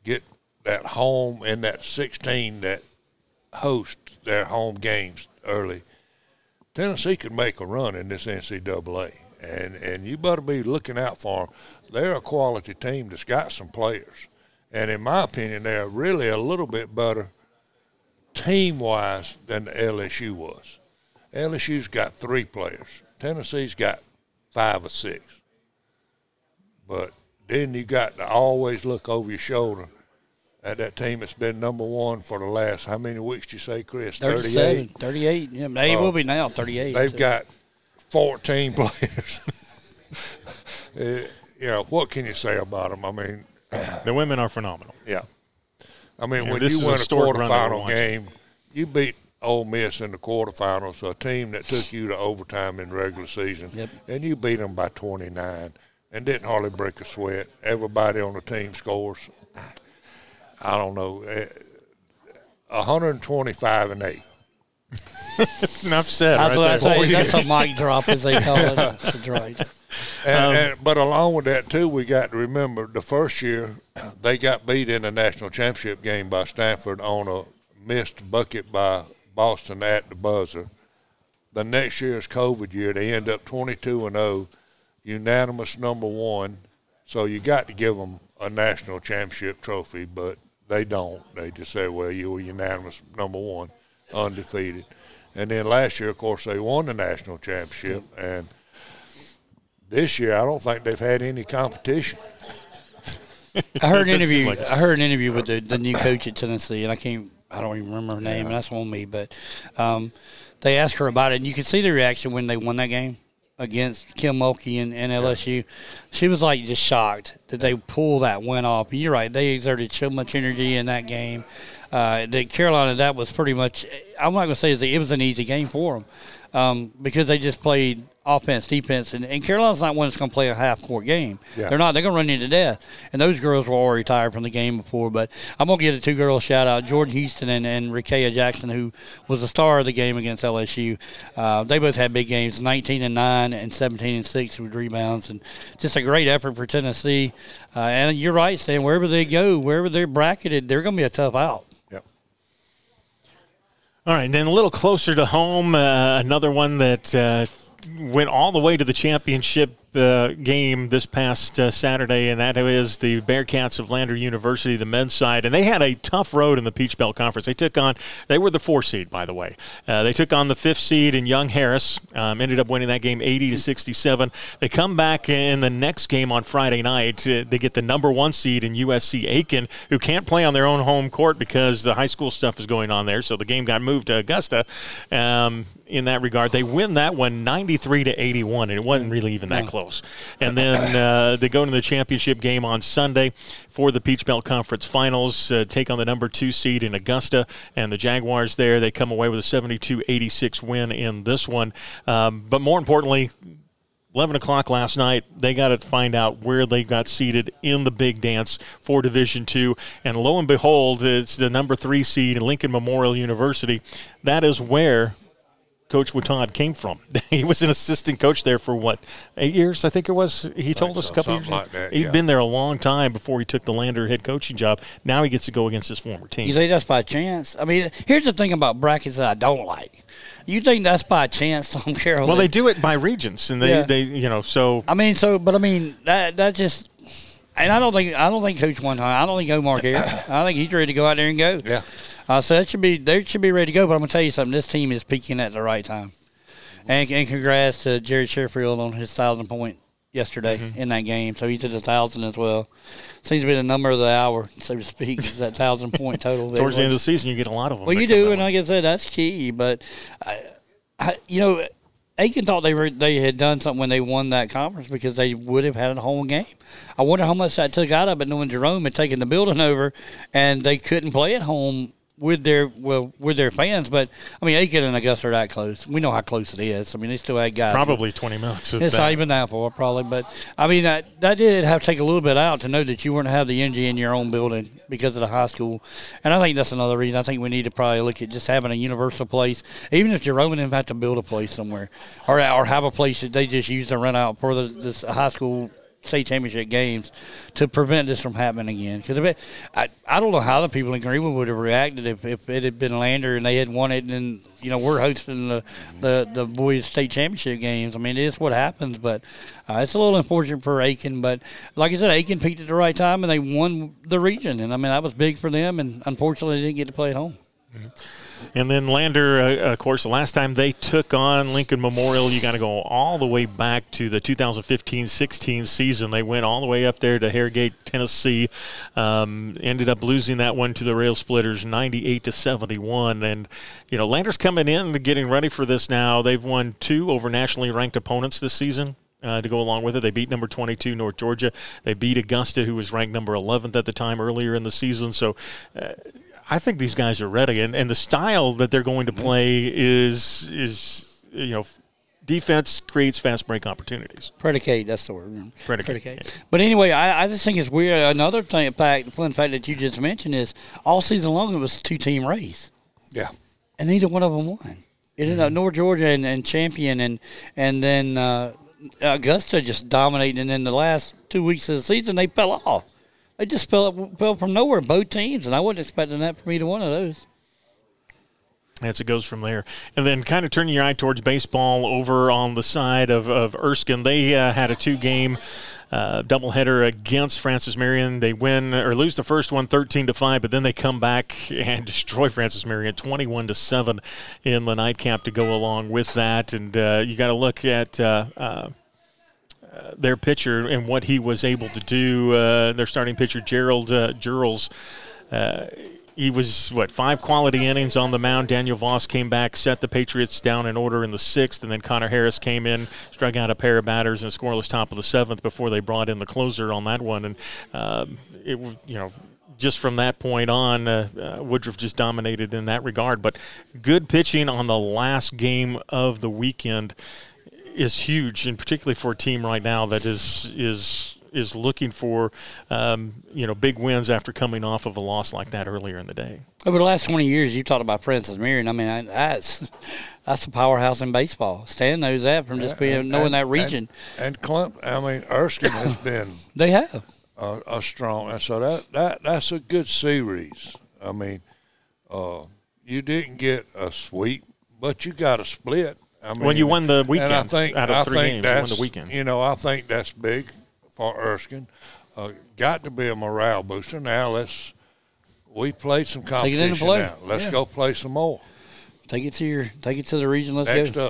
get that home in that 16 that host their home games early, Tennessee could make a run in this NCAA, and and you better be looking out for them. They're a quality team that's got some players, and in my opinion, they're really a little bit better team wise than the LSU was. LSU's got three players. Tennessee's got five or six. But then you got to always look over your shoulder at that team that's been number one for the last how many weeks did you say, Chris? 37, 38. Yeah, they Oh. will be now 38. They've so. got 14 players. Uh, you know, what can you say about them? I mean, The women are phenomenal. yeah. I mean, Yeah, when this you is a win a run that we're quarterfinal game, you beat Ole Miss in the quarterfinals, a team that took you to overtime in regular season, Yep. and you beat them by 29 and didn't hardly break a sweat. Everybody on the team scores. I don't know, eh, 125 and eight. Enough said. That's right what I there. say. That's a mic drop, as they call it. That's right. And, Um, and, but along with that too, we got to remember the first year they got beat in the national championship game by Stanford on a missed bucket by Boston at the buzzer. The next year's COVID year, they end up 22 and 0, unanimous number one. So you got to give them a national championship trophy, but they don't. They just say, "Well, you were unanimous number one, undefeated." And then last year, of course, they won the national championship, and this year, I don't think they've had any competition. I heard an interview. like. I heard an interview with the, the new coach at Tennessee, and I can't. I don't even remember her name, and that's on me. But um, they asked her about it, and you could see the reaction when they won that game against Kim Mulkey and, and LSU. She was like just shocked that they pulled that win off. And you're right; they exerted so much energy in that game. Uh, that Carolina, that was pretty much. I'm not going to say it was an easy game for them um, because they just played offense, defense, and, and Carolina's not one that's going to play a half court game. Yeah. They're not. They're going to run you to death. And those girls were already tired from the game before. But I'm going to give the two girls a shout out Jordan Horston and, and Rickea Jackson, who was the star of the game against LSU. Uh, they both had big games 19 and 9 and 17 and 6 with rebounds. And just a great effort for Tennessee. Uh, and you're right, Stan. Wherever they go, wherever they're bracketed, they're going to be a tough out. Yep. All right, then a little closer to home, uh, another one that uh, went all the way to the championship uh, game this past uh, Saturday, and that is the Bearcats of Lander University, the men's side. And they had a tough road in the Peach Belt Conference. They took on, they were the four seed, by the way. Uh, they took on the fifth seed in Young Harris, um, ended up winning that game 80 to 67. They come back in the next game on Friday night. Uh, they get the number one seed in USC Aiken, who can't play on their own home court because the high school stuff is going on there. So the game got moved to Augusta. Um, in that regard, they win that one 93 to 81, and it wasn't really even that close. And then uh, they go into the championship game on Sunday for the Peach Belt Conference Finals, uh, take on the number two seed in Augusta, and the Jaguars there. They come away with a 72 86 win in this one. Um, but more importantly, 11 o'clock last night they got to find out where they got seated in the big dance for division two and lo and behold it's the number three seed in lincoln memorial university that is where coach Wattad came from he was an assistant coach there for what eight years i think it was he told us a couple something years like that, he'd yeah. been there a long time before he took the lander head coaching job now he gets to go against his former team You think that's by chance? I mean, here's the thing about brackets that I don't like. You think that's by chance, Tom Carroll? well they do it by regions and they, Yeah. they you know so I mean, so, but I mean, that that just, and I don't think I don't think Coach one time. I don't think Omar cares. I think he's ready to go out there and go. Yeah. Uh, so that should be they should be ready to go. But I'm gonna tell you something. This team is peaking at the right time. And, and congrats to Jerry Sherfield on his thousand point yesterday Mm-hmm. in that game. So he's at a thousand as well. Seems to be the number of the hour, so to speak, is that thousand point total. towards the end of the season you get a lot of them Well, you do, and like I said, that's key. But I, I, you know, Aiken thought they were they had done something when they won that conference because they would have had a home game. I wonder how much that took out of it, knowing Jerome had taken the building over, and they couldn't play at home with their well with their fans. But I mean, Aiken and Augusta are that close. We know how close it is. I mean, they still had guys. probably 20 minutes It's that. not even that far, probably. But I mean, that, that did have to take a little bit out to know that you weren't have the energy in your own building because of the high school. And I think that's another reason. I think we need to probably look at just having a universal place, even if Jerome and them have to build a place somewhere, or or have a place that they just use to rent out for the this high school state championship games to prevent this from happening again. Because I, I don't know how the people in Greenwood would have reacted if, if it had been Lander and they had won it, and you know we're hosting the the, the boys state championship games. I mean, it's what happens, but uh, it's a little unfortunate for Aiken. But like I said, Aiken peaked at the right time and they won the region, and I mean that was big for them. And unfortunately, they didn't get to play at home. And then Lander, uh, of course, the last time they took on Lincoln Memorial, you got to go all the way back to the 2015-16 season. They went all the way up there to Harrogate, Tennessee. Um, ended up losing that one to the Rail Splitters, 98 to 71. And you know, Lander's coming in, getting ready for this now. They've won two over nationally ranked opponents this season. Uh, to go along with it, they beat number 22 North Georgia. They beat Augusta, who was ranked number 11th at the time earlier in the season. So, uh, I think these guys are ready, and, and the style that they're going to play is is you know defense creates fast break opportunities. Predicate, that's the word. Predicate, But anyway, I, I just think it's weird. Another thing, fact, fun fact that you just mentioned is all season long it was a two team race, Yeah. and neither one of them won. It ended up North Georgia and, and Champion, and and then uh, Augusta just dominating. And then the last two weeks of the season, they fell off. They just fell fell from nowhere, both teams, and I wasn't expecting that from either one of those. as it goes from there. And then kind of turning your eye towards baseball over on the side of, of Erskine. They uh, had a two game uh, doubleheader against Francis Marion. They win or lose the first one 13 to 5, but then they come back and destroy Francis Marion 21 to 7 in the nightcap to go along with that. And uh, you got to look at. Uh, their pitcher and what he was able to do. Uh, their starting pitcher, Gerald uh, Gerals, uh, he was what five quality innings on the mound. Daniel Voss came back, set the Patriots down in order in the sixth, and then Connor Harris came in, struck out a pair of batters in a scoreless top of the seventh before they brought in the closer on that one. And um, it, you know, just from that point on, uh, uh, Woodruff just dominated in that regard. But good pitching on the last game of the weekend is huge, and particularly for a team right now that is is is looking for um, you know big wins after coming off of a loss like that earlier in the day. Over the last twenty years, you talked about Francis Marion. I mean, I, that's that's a powerhouse in baseball. Stan knows that from just being And- knowing and- that region. And, and Clump, I mean, Erskine has been they have. a, a strong, and so that, that that's a good series. I mean, uh, you didn't get a sweep, but you got a split. I mean, When you won the and I weekend think, out of I three think games, you won the weekend. You know, I think that's big for Erskine. Uh, got to be a morale booster. Now let's. We played some it competition into play. now. Let's Yeah. go play some more. Take it to your take it to the region. Let's Next go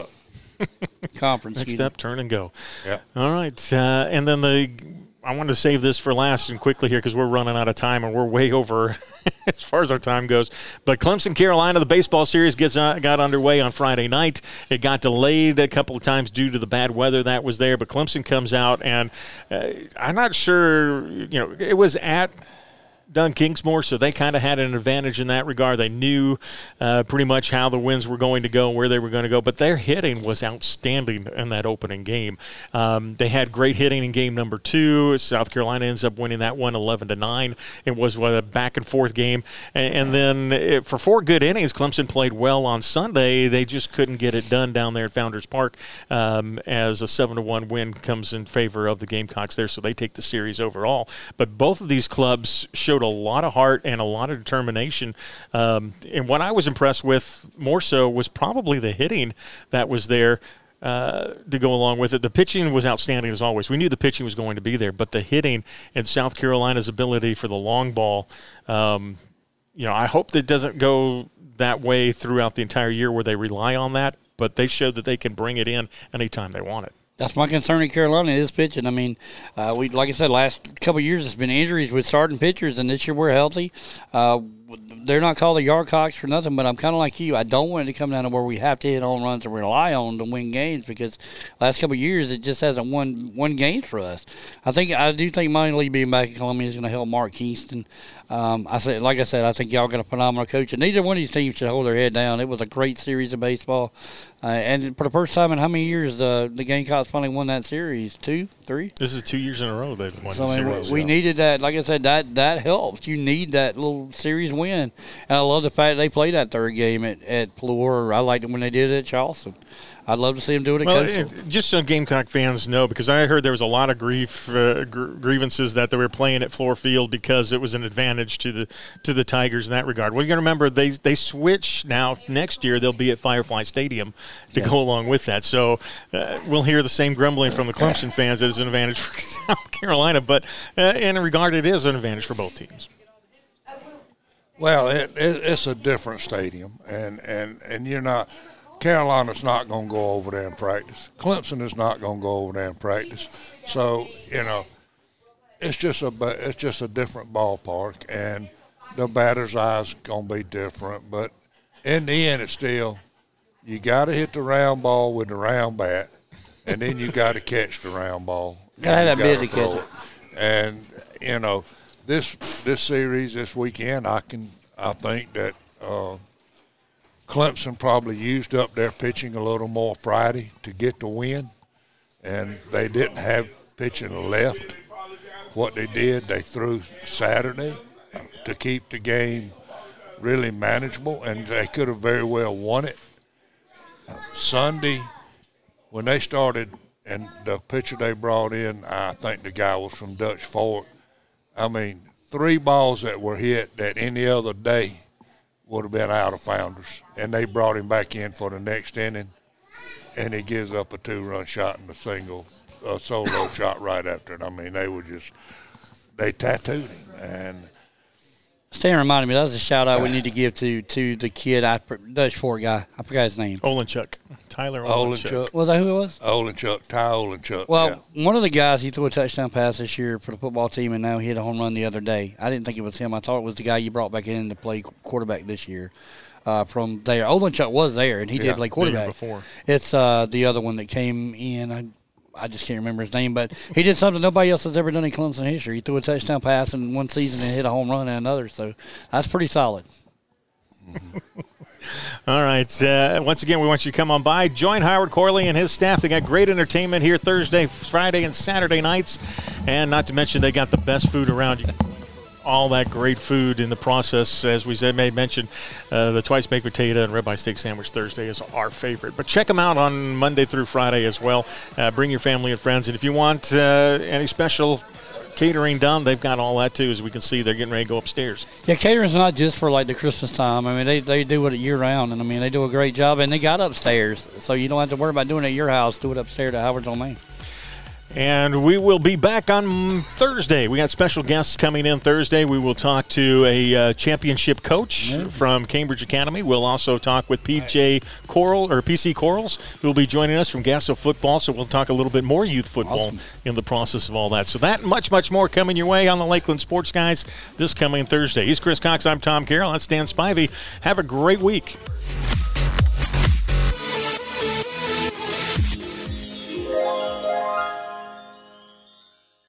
up. conference. Next excuse up, turn and go. Yeah. All right, uh, and then the I wanted to save this for last and quickly here because we're running out of time and we're way over as far as our time goes. But Clemson, Carolina, the baseball series gets uh, got underway on Friday night. It got delayed a couple of times due to the bad weather that was there. But Clemson comes out and uh, I'm not sure. You know, it was at Doug Kingsmore, so they kind of had an advantage in that regard. They knew uh, pretty much how the winds were going to go, where they were going to go, but their hitting was outstanding in that opening game. Um, they had great hitting in game number two. South Carolina ends up winning that one 11 to 9. It was a back and forth game. And, and then it, for four good innings, Clemson played well on Sunday. They just couldn't get it done down there at Founders Park um, as a 7 to 1 win comes in favor of the Gamecocks there, so they take the series overall. But both of these clubs showed a lot of heart and a lot of determination. Um, and what I was impressed with more so was probably the hitting that was there. Uh, to go along with it, the pitching was outstanding as always. We knew the pitching was going to be there, but the hitting and South Carolina's ability for the long ball, um, you know, I hope that doesn't go that way throughout the entire year where they rely on that. But they showed that they can bring it in anytime they want it. That's my concern in Carolina is pitching. I mean, uh, we like I said last couple years, it's been injuries with starting pitchers, and this year we're healthy. Uh, they're not called the yard cocks for nothing, but I'm kind of like you. I don't want it to come down to where we have to hit home runs and rely on to win games because last couple years it just hasn't won won games for us. I think I do think Monty Lee being back in Columbia is going to help Mark Kingston. Um, I said, like I said, I think y'all got a phenomenal coach, and neither one of these teams should hold their head down. It was a great series of baseball, uh, and for the first time in how many years uh, the Gamecocks finally won that series? Two, three. This is two years in a row they've won So the series. we, we needed that. Like I said, that that helps. You need that little series win, and I love the fact they played that third game at at Fluor. I liked it when they did it at Charleston. I'd love to see him do it at Well, Coastal. it, just so Gamecock fans know, because I heard there was a lot of grief uh, gr- grievances that they were playing at Fluor Field because it was an advantage to the to the Tigers in that regard. Well, you got to remember they they switch now. Next year they'll be at Firefly Stadium to go along with that. So uh, we'll hear the same grumbling from the Clemson fans that it's an advantage for South Carolina, but uh, in regard, it is an advantage for both teams. Well, it, it, it's a different stadium, and, and, and you're not. Carolina's not going to go over there and practice. Clemson is not going to go over there and practice. So you know, it's just a it's just a different ballpark, and the batter's eyes going to be different. But in the end, it's still you got to hit the round ball with the round bat, and then you got to catch the round ball. Gotta have and that you bid to catch throw And you know, this this series this weekend, I can I think that uh, Clemson probably used up their pitching a little more Friday to get the win, and they didn't have pitching left. What they did, they threw Saturday uh, to keep the game really manageable, and they could have very well won it. Sunday when they started and the pitcher they brought in, I think the guy was from Dutch Fork. I mean, three balls that were hit that any other day would have been out of founders, and they brought him back in for the next inning, and he gives up a two-run shot and a single, a solo shot right after it. I mean, they were just they tattooed him, and Stan reminded me that was a shout out we need to give to to the kid I Dutch Fork guy. I forgot his name. Olenchuk. Tyler Olenchuk. Olenchuk, Was that who it was? Olenchuk, Ty Olenchuk. Well, yeah. one of the guys he threw a touchdown pass this year for the football team, and now he hit a home run the other day. I didn't think it was him. I thought it was the guy you brought back in to play quarterback this year. Uh, from there, Olenchuk was there, and he Yeah, did play quarterback before. It's uh, the other one that came in. I, I just can't remember his name, but he did something nobody else has ever done in Clemson history. He threw a touchdown pass in one season and hit a home run in another. So that's pretty solid. All right. Uh, once again, we want you to come on by. Join Howard Corley and his staff. They got great entertainment here Thursday, Friday, and Saturday nights. And not to mention, they got the best food around you. All that great food in the process. As we said, may mention, uh, the twice baked potato and ribeye steak sandwich Thursday is our favorite. But check them out on Monday through Friday as well. Uh, bring your family and friends. And if you want uh, any special catering done, they've got all that too. As we can see, they're getting ready to go upstairs. Yeah, catering's not just for like the Christmas time. I mean, they, they do it year round, and I mean, they do a great job, and they got upstairs, so you don't have to worry about doing it at your house. Do it upstairs at Howard's on Main. And we will be back on Thursday. We got special guests coming in Thursday. We will talk to a uh, championship coach from Cambridge Academy. We'll also talk with PJ Coral or PC Corals, who will be joining us from Gasso Football. So we'll talk a little bit more youth football Awesome. in the process of all that. So that and much, much more coming your way on the Lakeland Sports Guys this coming Thursday. He's Chris Cox. I'm Tom Carroll. That's Stan Spivey. Have a great week.